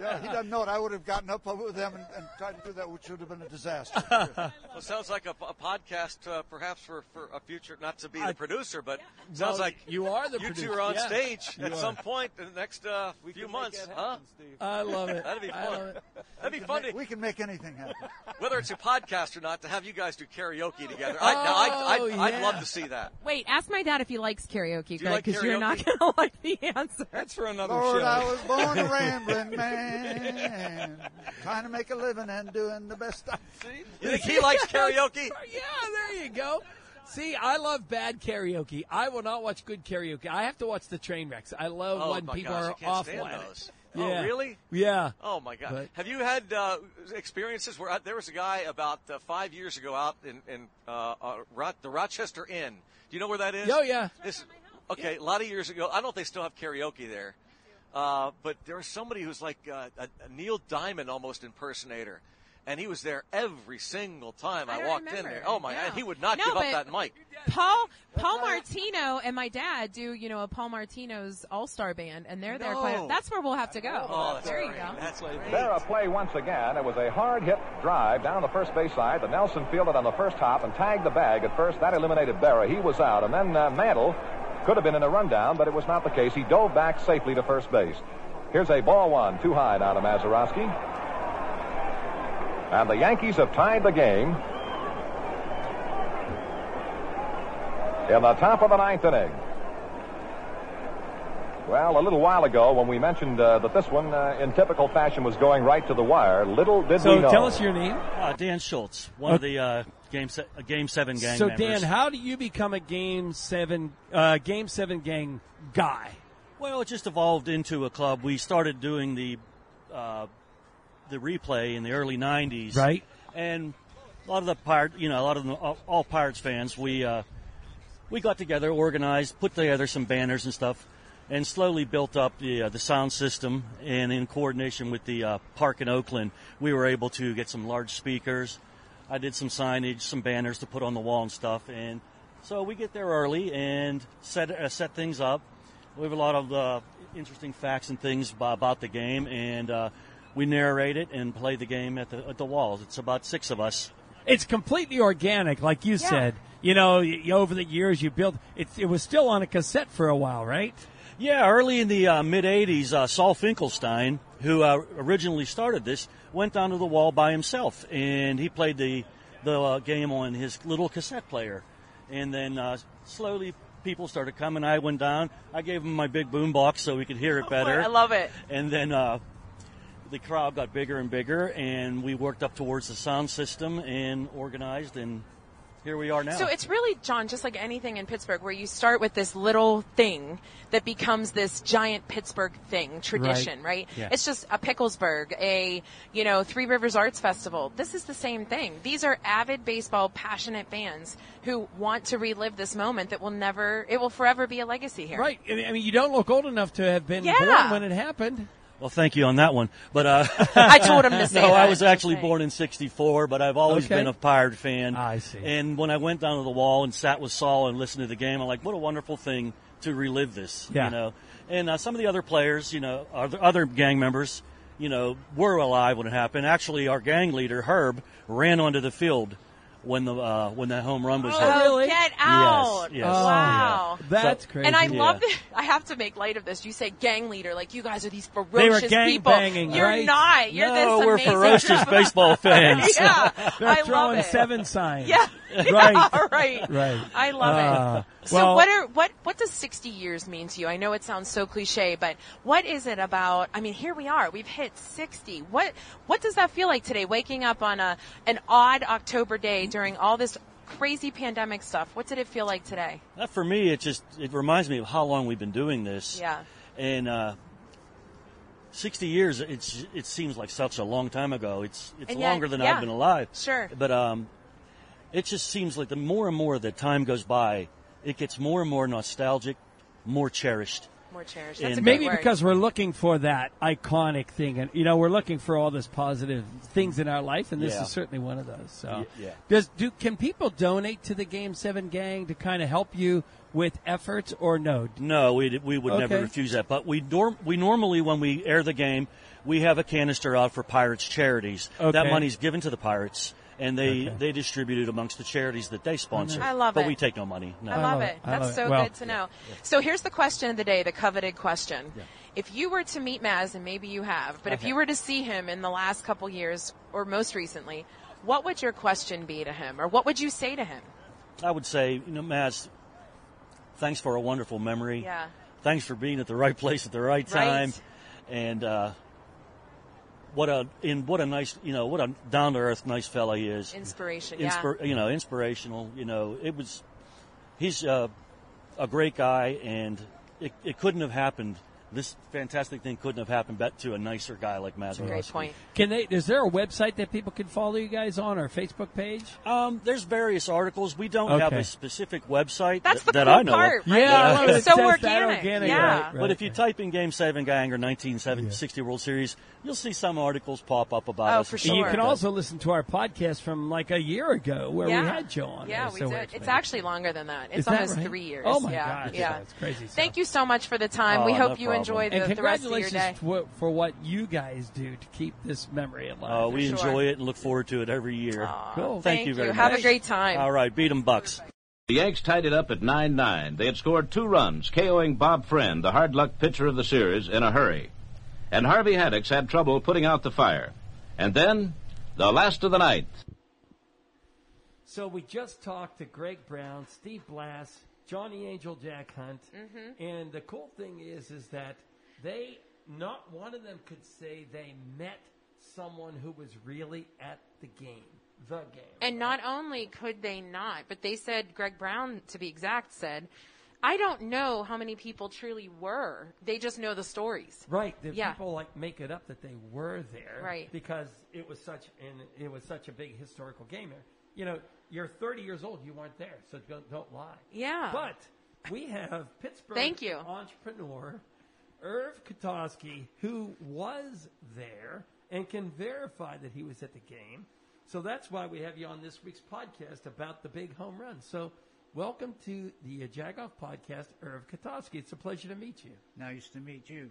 Yeah, he doesn't know it. I would have gotten up with them and, and tried to do that, which would have been a disaster. Well, it sounds like a, a podcast, uh, perhaps for, for a future, not to be the producer, but sounds Well, like you are the you two are on yeah. stage You at are. some point in the next uh, few months, huh? I love it. That'd be I fun. That'd be We can fun. make- To, we can make anything happen. *laughs* whether it's a podcast or not, to have you guys do karaoke together. I, now, I'd, I'd, Oh, I'd yeah. love to see that. Wait, ask my dad if he likes karaoke, Greg, because you're not going *laughs* to like the answer. That's for another Lord, show. I was born a rambling *laughs* man, trying to make a living and doing the best I see. You think he likes karaoke? Yeah, there you go. See, I love bad karaoke. I will not watch good karaoke. I have to watch the train wrecks. I love Oh when people gosh, are off can't awful stand at those. it. Oh, Yeah. really? Yeah. Oh my God! But- Have you had uh, experiences where uh, there was a guy about uh, five years ago out in, in uh, uh, Ro- the Rochester Inn? Do you know where that is? Oh, yeah. This, okay, a lot of years ago. I don't know if they still have karaoke there, uh, but there was somebody who's like uh, a, a Neil Diamond almost impersonator. And he was there every single time I, I don't walked in there. Oh my! Yeah. And he would not No, give up that mic. Paul Paul Martino and my dad do, you know, a Paul Martino's All Star Band, and they're there. Quite, that's where we'll have to go. Oh, that's there you great. go. That's great. There a play once again. It was a hard hit drive down the first base side. The Nelson fielded on the first hop and tagged the bag at first. That eliminated Berra. He was out. And then uh, Mantle could have been in a rundown, but it was not the case. He dove back safely to first base. Here's a ball one, too high now to Mazeroski. And the Yankees have tied the game in the top of the ninth inning. Well, a little while ago, when we mentioned uh, that this one, uh, in typical fashion, was going right to the wire, little did So we know. So tell us your name. Uh, Dan Schultz, one of the uh, game se- uh, game seven gang so members. Dan, how do you become a game seven uh, game seven gang guy? Well, it just evolved into a club. We started doing the uh, the replay in the early '90s, Right. And a lot of the pirate, you know, a lot of all, all Pirates fans, we uh, we got together, organized, put together some banners and stuff, and slowly built up the uh, the sound system. And in coordination with the uh, park in Oakland, we were able to get some large speakers. I did some signage, some banners to put on the wall and stuff, and so we get there early and set uh, set things up. We have a lot of uh, interesting facts and things about the game, and uh, we narrate it and play the game at the at the walls. It's about six of us. It's completely organic, like you said. You know, y- y- over the years you built. It, it was still on a cassette for a while, right? Yeah, early in the uh, mid '80s, uh, Saul Finkelstein, who uh, originally started this, went down to the wall by himself, and he played the the uh, game on his little cassette player, and then uh, slowly people started coming. I went down. I gave him my big boom box so we could hear it better. I love it. And then uh, the crowd got bigger and bigger, and we worked up towards the sound system and organized, and here we are now. So it's really, John, just like anything in Pittsburgh, where you start with this little thing that becomes this giant Pittsburgh thing, tradition, right? Yeah. It's just a Picklesburgh, a, you know, Three Rivers Arts Festival. This is the same thing. These are avid baseball passionate fans who want to relive this moment that will never, it will forever be a legacy here. Right. I mean- I mean, you don't look old enough to have been Yeah. born when it happened. Well, thank you on that one. But uh, *laughs* I told him to *laughs* say no. I was actually saying. born in '64, but I've always Okay. been a Pirate fan. I see. And when I went down to the wall and sat with Saul and listened to the game, I'm like, what a wonderful thing to relive this. Yeah. You know, and uh, some of the other players, you know, other other gang members, you know, were alive when it happened. Actually, our gang leader Herb ran onto the field when the uh, when that home run was hit. Oh, get out! Yes, yes. Wow, Yeah. That's crazy. And I Yeah. love that. I have to make light of this. You say gang leader, like you guys are these They ferocious were gang people. banging, You're right? not. You're No, this we're amazing ferocious *laughs* baseball fans. yeah, They're I love throwing it. seven signs. Yeah, *laughs* Right. *laughs* Yeah, right. Right. I love Ah, it. So well- what are what what does 60 years mean to you? I know it sounds so cliche, but what is it about? I mean, here we are. We've hit 60. What what does that feel like today? Waking up on a an odd October day during all this crazy pandemic stuff, what did it feel like today? Uh, for me, it just it reminds me of how long we've been doing this. Yeah. And uh, 60 years, it's it seems like such a long time ago. It's it's And yet- longer than yeah, I've been alive. sure. But um, it just seems like the more and more that time goes by, it gets more and more nostalgic, more cherished. More cherished. That's a Maybe word. because we're looking for that iconic thing, and you know, we're looking for all this positive things in our life, and this Yeah. is certainly one of those. So, Y- yeah. does do can people donate to the Game Seven Gang to kind of help you with efforts, or no? No, we we would never refuse that. But we norm, we normally when we air the game, we have a canister out for Pirates charities. Okay. That Okay. money's given to the Pirates, and they Okay. they distribute it amongst the charities that they sponsor. I love but it. But we take no money. No. I love it. I That's love it. so Well- good to know. So here's the question of the day, the coveted question. If you were to meet Maz, and maybe you have, but if you were to see him in the last couple years or most recently, what would your question be to him, or what would you say to him? I would say, you know, Maz, thanks for a wonderful memory. Yeah. Thanks for being at the right place at the right time. Right. time. And uh, what a in what a nice you know what a down to earth nice fella he is. Inspiration, yeah. Inspir- You know, inspirational. You know, it was. He's uh, a great guy, and it, it couldn't have happened. This fantastic thing couldn't have happened bet to a nicer guy like Mazeroski. Great point. Can they? Is there a website that people can follow you guys on, or a Facebook page? Um, there's various articles. We don't have a specific website That's th- the that cool I know part, right? Yeah, I love it. it's so says organic. organic, yeah. right, But if you type in Game Seven Gang or 1960 World Series, you'll see some articles pop up about Oh, us. for and And you can also listen to our podcast from like a year ago where yeah. we had Joe on. Yeah, there, we so did. It's actually longer than that. It's Is that almost right? three years. Oh my yeah. gosh, yeah. that's crazy stuff. Thank you so much for the time. Oh, we no hope you problem. Enjoy the, and the rest of your congratulations day. for, for what you guys do to keep this memory alive. Uh, we sure. enjoy it and look forward to it every year. Aw, Cool. Thank, Thank you very you. much. Have a great time. All right, beat 'em Bucks. The Yanks tied it up at 9-9. They had scored two runs, KOing Bob Friend, the hard luck pitcher of the series, in a hurry. And Harvey Haddix had trouble putting out the fire. And then, the last of the night. So we just talked to Greg Brown, Steve Blass, Johnny Angel, Jack Hunt, Mm-hmm. and the cool thing is, is that they not one of them could say they met someone who was really at the game, the game. And not only could they not, but they said, Greg Brown, to be exact, said, I don't know how many people truly were. They just know the stories. Right. The Yeah. people like make it up that they were there. Right. Because it was such and it was such a big historical game. There. You know, you're 30 years old, you weren't there, so don't, don't lie. Yeah. But we have Pittsburgh Thank you. entrepreneur Irv Kotovsky, who was there and can verify that he was at the game. So that's why we have you on this week's podcast about the big home run. So welcome to the Jagoff podcast, Irv Kotovsky. It's a pleasure to meet you. Nice to meet you.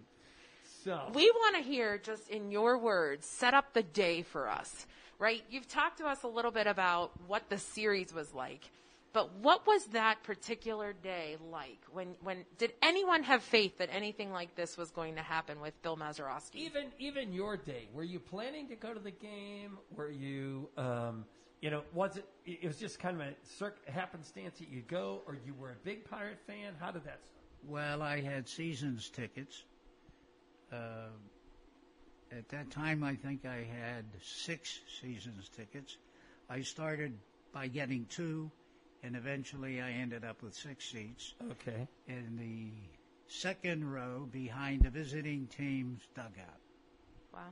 So We want to hear, just in your words, set up the day for us, right? You've talked to us a little bit about what the series was like, but what was that particular day like? When, when did anyone have faith that anything like this was going to happen with Bill Mazeroski? even even your day, were you planning to go to the game? Were you, um, you know, was it? It was just kind of a circ- happenstance that you go, or you were a big Pirate fan. How did that? start? Well, I had seasons tickets. Uh, at that time, I think I had six seasons tickets. I started by getting two, and eventually I ended up with six seats Okay. in the second row behind the visiting team's dugout. Wow.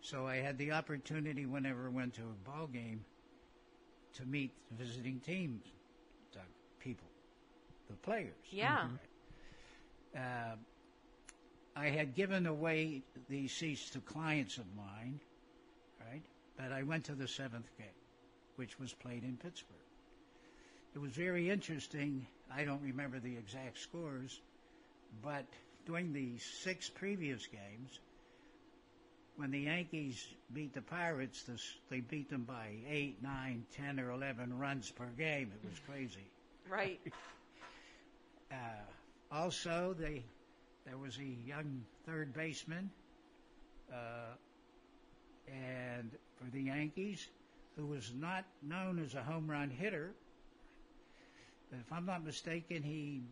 So I had the opportunity whenever I went to a ball game to meet the visiting team's dug- people, the players. Yeah. Uh, I had given away these seats to clients of mine, right? But I went to the seventh game, which was played in Pittsburgh. It was very interesting. I don't remember the exact scores, but during the six previous games, when the Yankees beat the Pirates, this, they beat them by eight, nine, ten, or eleven runs per game. It was crazy. Right. *laughs* Uh, also, they, there was a young third baseman, uh, and for the Yankees, who was not known as a home run hitter. But if I'm not mistaken, he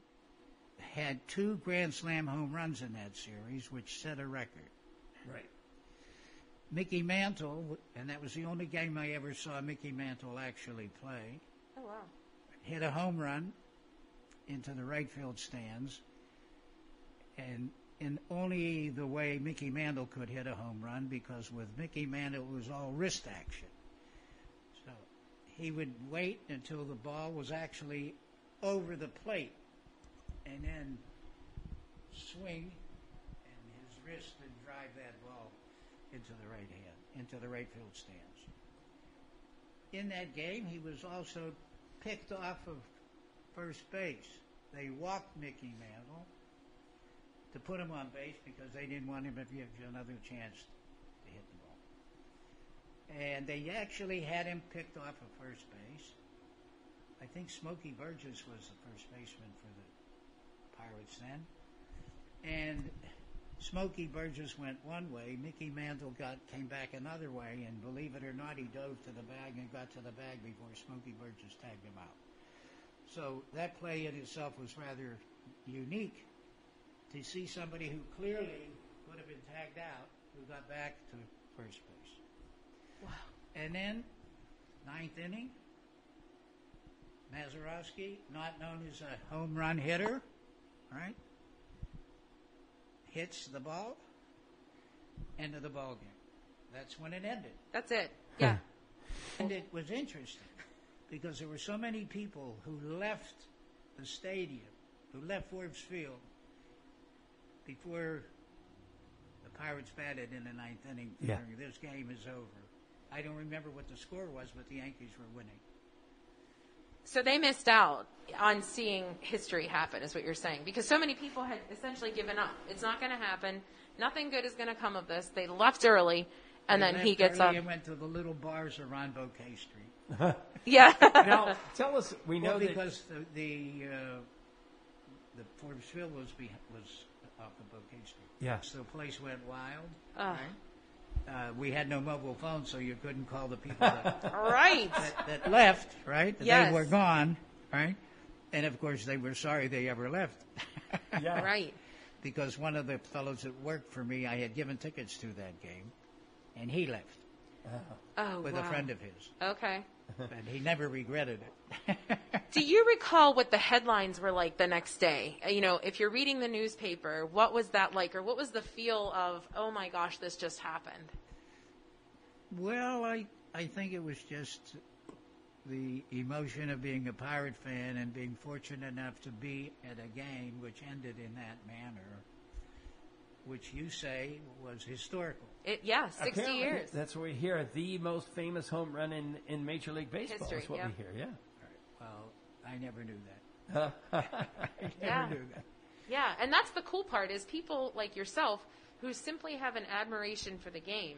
had two Grand Slam home runs in that series, which set a record. Right. Mickey Mantle, and that was the only game I ever saw Mickey Mantle actually play. Oh wow. hit a home run into the right field stands, and in only the way Mickey Mantle could hit a home run, because with Mickey Mantle it was all wrist action. So he would wait until the ball was actually over the plate, and then swing, and his wrist would drive that ball into the right hand, into the right field stands. In that game, he was also picked off of first base. They walked Mickey Mantle to put him on base because they didn't want him to give another chance to hit the ball. And they actually had him picked off of first base. I think Smokey Burgess was the first baseman for the Pirates then. And Smokey Burgess went one way, Mickey Mantle got came back another way, and believe it or not, he dove to the bag and got to the bag before Smokey Burgess tagged him out. So that play in itself was rather unique to see somebody who clearly would have been tagged out who got back to first base. Wow. And then, ninth inning, Mazeroski, not known as a home run hitter, right? Hits the ball, end of the ball game. That's when it ended. That's it. Yeah. And it was interesting because there were so many people who left the stadium, who left Forbes Field before the Pirates batted in the ninth inning. Yeah. figuring This game is over. I don't remember what the score was, but the Yankees were winning. So they missed out on seeing history happen, is what you're saying, because so many people had essentially given up. It's not going to happen. Nothing good is going to come of this. They left early, and They then he gets early up. and went to the little bars around Bouquet Street. *laughs* Yeah. *laughs* now, tell us. We know well, that because the the, uh, the Forbes Field was be, was off of Bouquet Street. Yeah. So the place went wild. Oh. Right? Uh, we had no mobile phones, so you couldn't call the people that, *laughs* Right. that, that left. Right. Yes. They were gone. Right. And of course, they were sorry they ever left. *laughs* Yeah. Right. Because one of the fellows that worked for me, I had given tickets to that game, and he left Oh, with wow. a friend of his, Okay. and he never regretted it. *laughs* Do you recall what the headlines were like the next day? Uh, You know, if you're reading the newspaper, what was that like, or what was the feel of, oh my gosh, this just happened? Well, I I think it was just the emotion of being a pirate fan and being fortunate enough to be at a game which ended in that manner, which you say was historical. It, yeah, 60 Apparently, years. That's what we hear. The most famous home run in, in Major League Baseball History, is what yeah. we hear. Yeah. Well, I never knew that. *laughs* *laughs* I never Yeah. knew that. Yeah, and that's the cool part is people like yourself who simply have an admiration for the game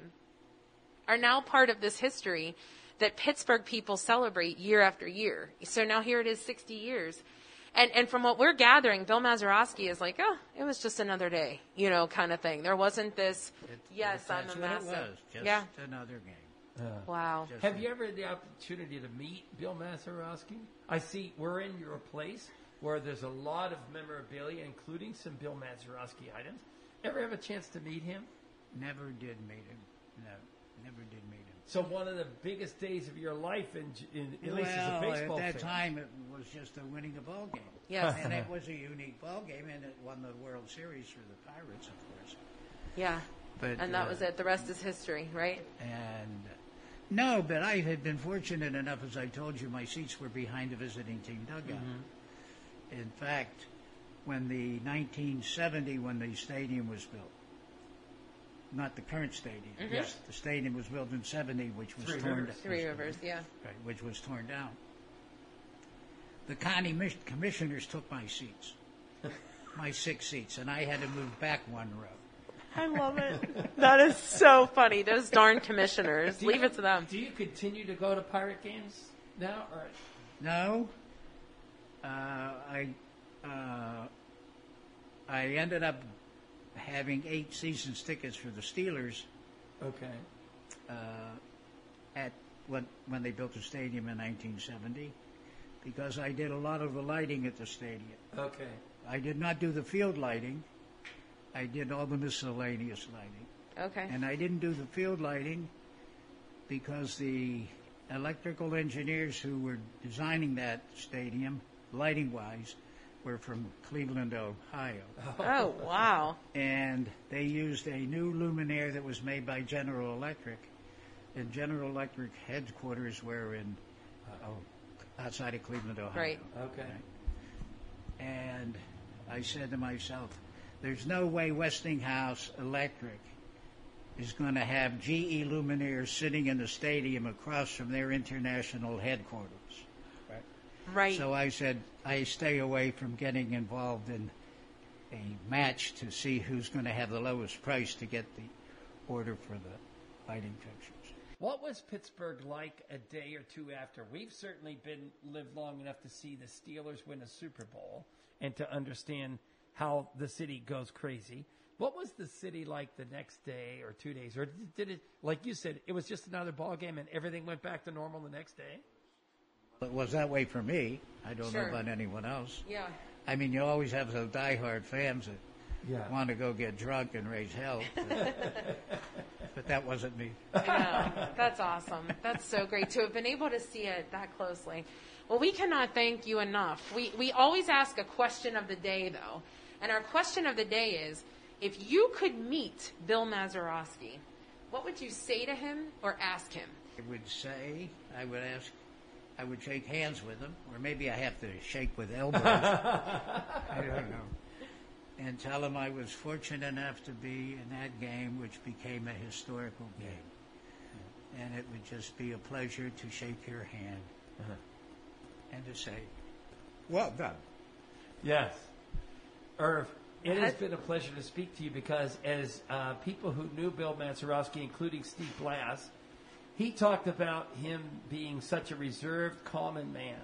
are now part of this history that Pittsburgh people celebrate year after year. So now here it is 60 years. And and from what we're gathering, Bill Mazeroski is like, oh, it was just another day, you know, kind of thing. There wasn't this, yes, I'm That's a what massive. it was. Just yeah. another game. Uh, Wow. Just Have you ever had the opportunity to meet Bill Mazeroski? I see we're in your place where there's a lot of memorabilia, including some Bill Mazeroski items. Ever have a chance to meet him? Never did meet him. No, never did meet him. So one of the biggest days of your life, in, in at least as a well, baseball at that fan. time, it was just a winning a ball game. *laughs* Yes. and it was a unique ball game, and it won the World Series for the Pirates, of course. Yeah. But And that uh, was it. The rest is history, right? And no, but I had been fortunate enough, as I told you, my seats were behind the visiting team dugout. Mm-hmm. In fact, when the 1970, when the stadium was built, not the current stadium, Mhm. yes, the stadium was built in 70, which was Three torn Rivers. Three Rivers, yeah. right, which was torn down. The county mis- commissioners took my seats, *laughs* my six seats, and I had to move back one row. I love it. *laughs* That is so funny. Those darn commissioners. Do you- Leave it to them. Do you continue to go to Pirate games now? Or No, uh, I uh, I ended up having eight seasons tickets for the Steelers okay, uh, at when when they built the stadium in 1970, because I did a lot of the lighting at the stadium. okay. I did not do the field lighting. I did all the miscellaneous lighting. Okay. And I didn't do the field lighting because the electrical engineers who were designing that stadium, lighting wise, were from Cleveland, Ohio. Oh, wow. And they used a new luminaire that was made by General Electric. And General Electric headquarters were in uh, outside of Cleveland, Ohio. Right. Okay. And I said to myself, there's no way Westinghouse Electric is going to have GE luminaires sitting in the stadium across from their international headquarters. Right. Right. So I said, I stay away from getting involved in a match to see who's going to have the lowest price to get the order for the lighting fixtures. What was Pittsburgh like a day or two after? We've certainly been lived long enough to see the Steelers win a Super Bowl and to understand how the city goes crazy. What was the city like the next day or two days, or did it, like you said, it was just another ball game and everything went back to normal the next day? It was that way for me. I don't Sure. know about anyone else. Yeah. I mean, you always have those diehard fans that Yeah. want to go get drunk and raise hell. But, *laughs* but that wasn't me. Yeah, that's awesome. That's so great to have been able to see it that closely. Well, we cannot thank you enough. We, we always ask a question of the day, though. And our question of the day is if you could meet Bill Mazeroski, what would you say to him or ask him? I would say, I would ask, I would shake hands with him, or maybe I have to shake with *laughs* elbows. I don't know. And tell him I was fortunate enough to be in that game, which became a historical game. And it would just be a pleasure to shake your hand and to say, well done. Yes. Irv, it has been a pleasure to speak to you because as uh, people who knew Bill Mazeroski, including Steve Blass, he talked about him being such a reserved, common man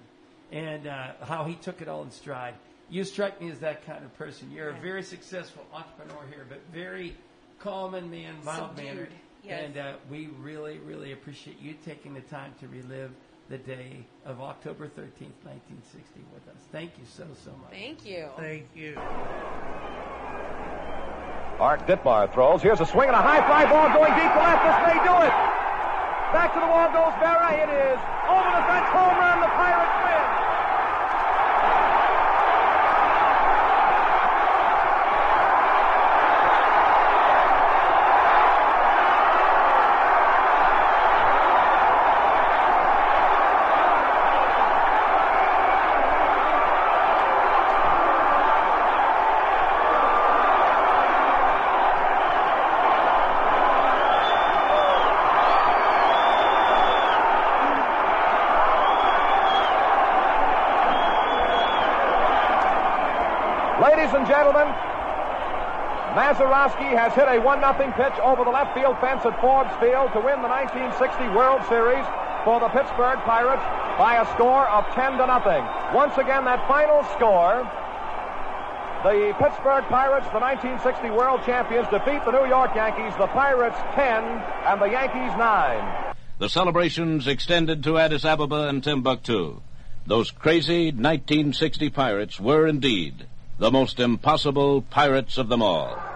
and uh, how he took it all in stride. You strike me as that kind of person. You're a very successful entrepreneur here, but very common man, mild mannered. Yes. And uh, we really, really appreciate you taking the time to relive the day of October 13th, 1960 with us. Thank you so, so much. Thank you. Thank you. Art Ditmar throws. Here's a swing and a high fly ball going deep to left. This may do it. Back to the wall goes Berra. It is over the fence. Home run. The Pirates win. Mazeroski has hit a 1-0 pitch over the left field fence at Forbes Field to win the 1960 World Series for the Pittsburgh Pirates by a score of 10 to nothing. Once again, that final score, the Pittsburgh Pirates, the 1960 World Champions, defeat the New York Yankees, the Pirates 10 and the Yankees 9. The celebrations extended to Addis Ababa and Timbuktu. Those crazy 1960 pirates were indeed the most impossible pirates of them all.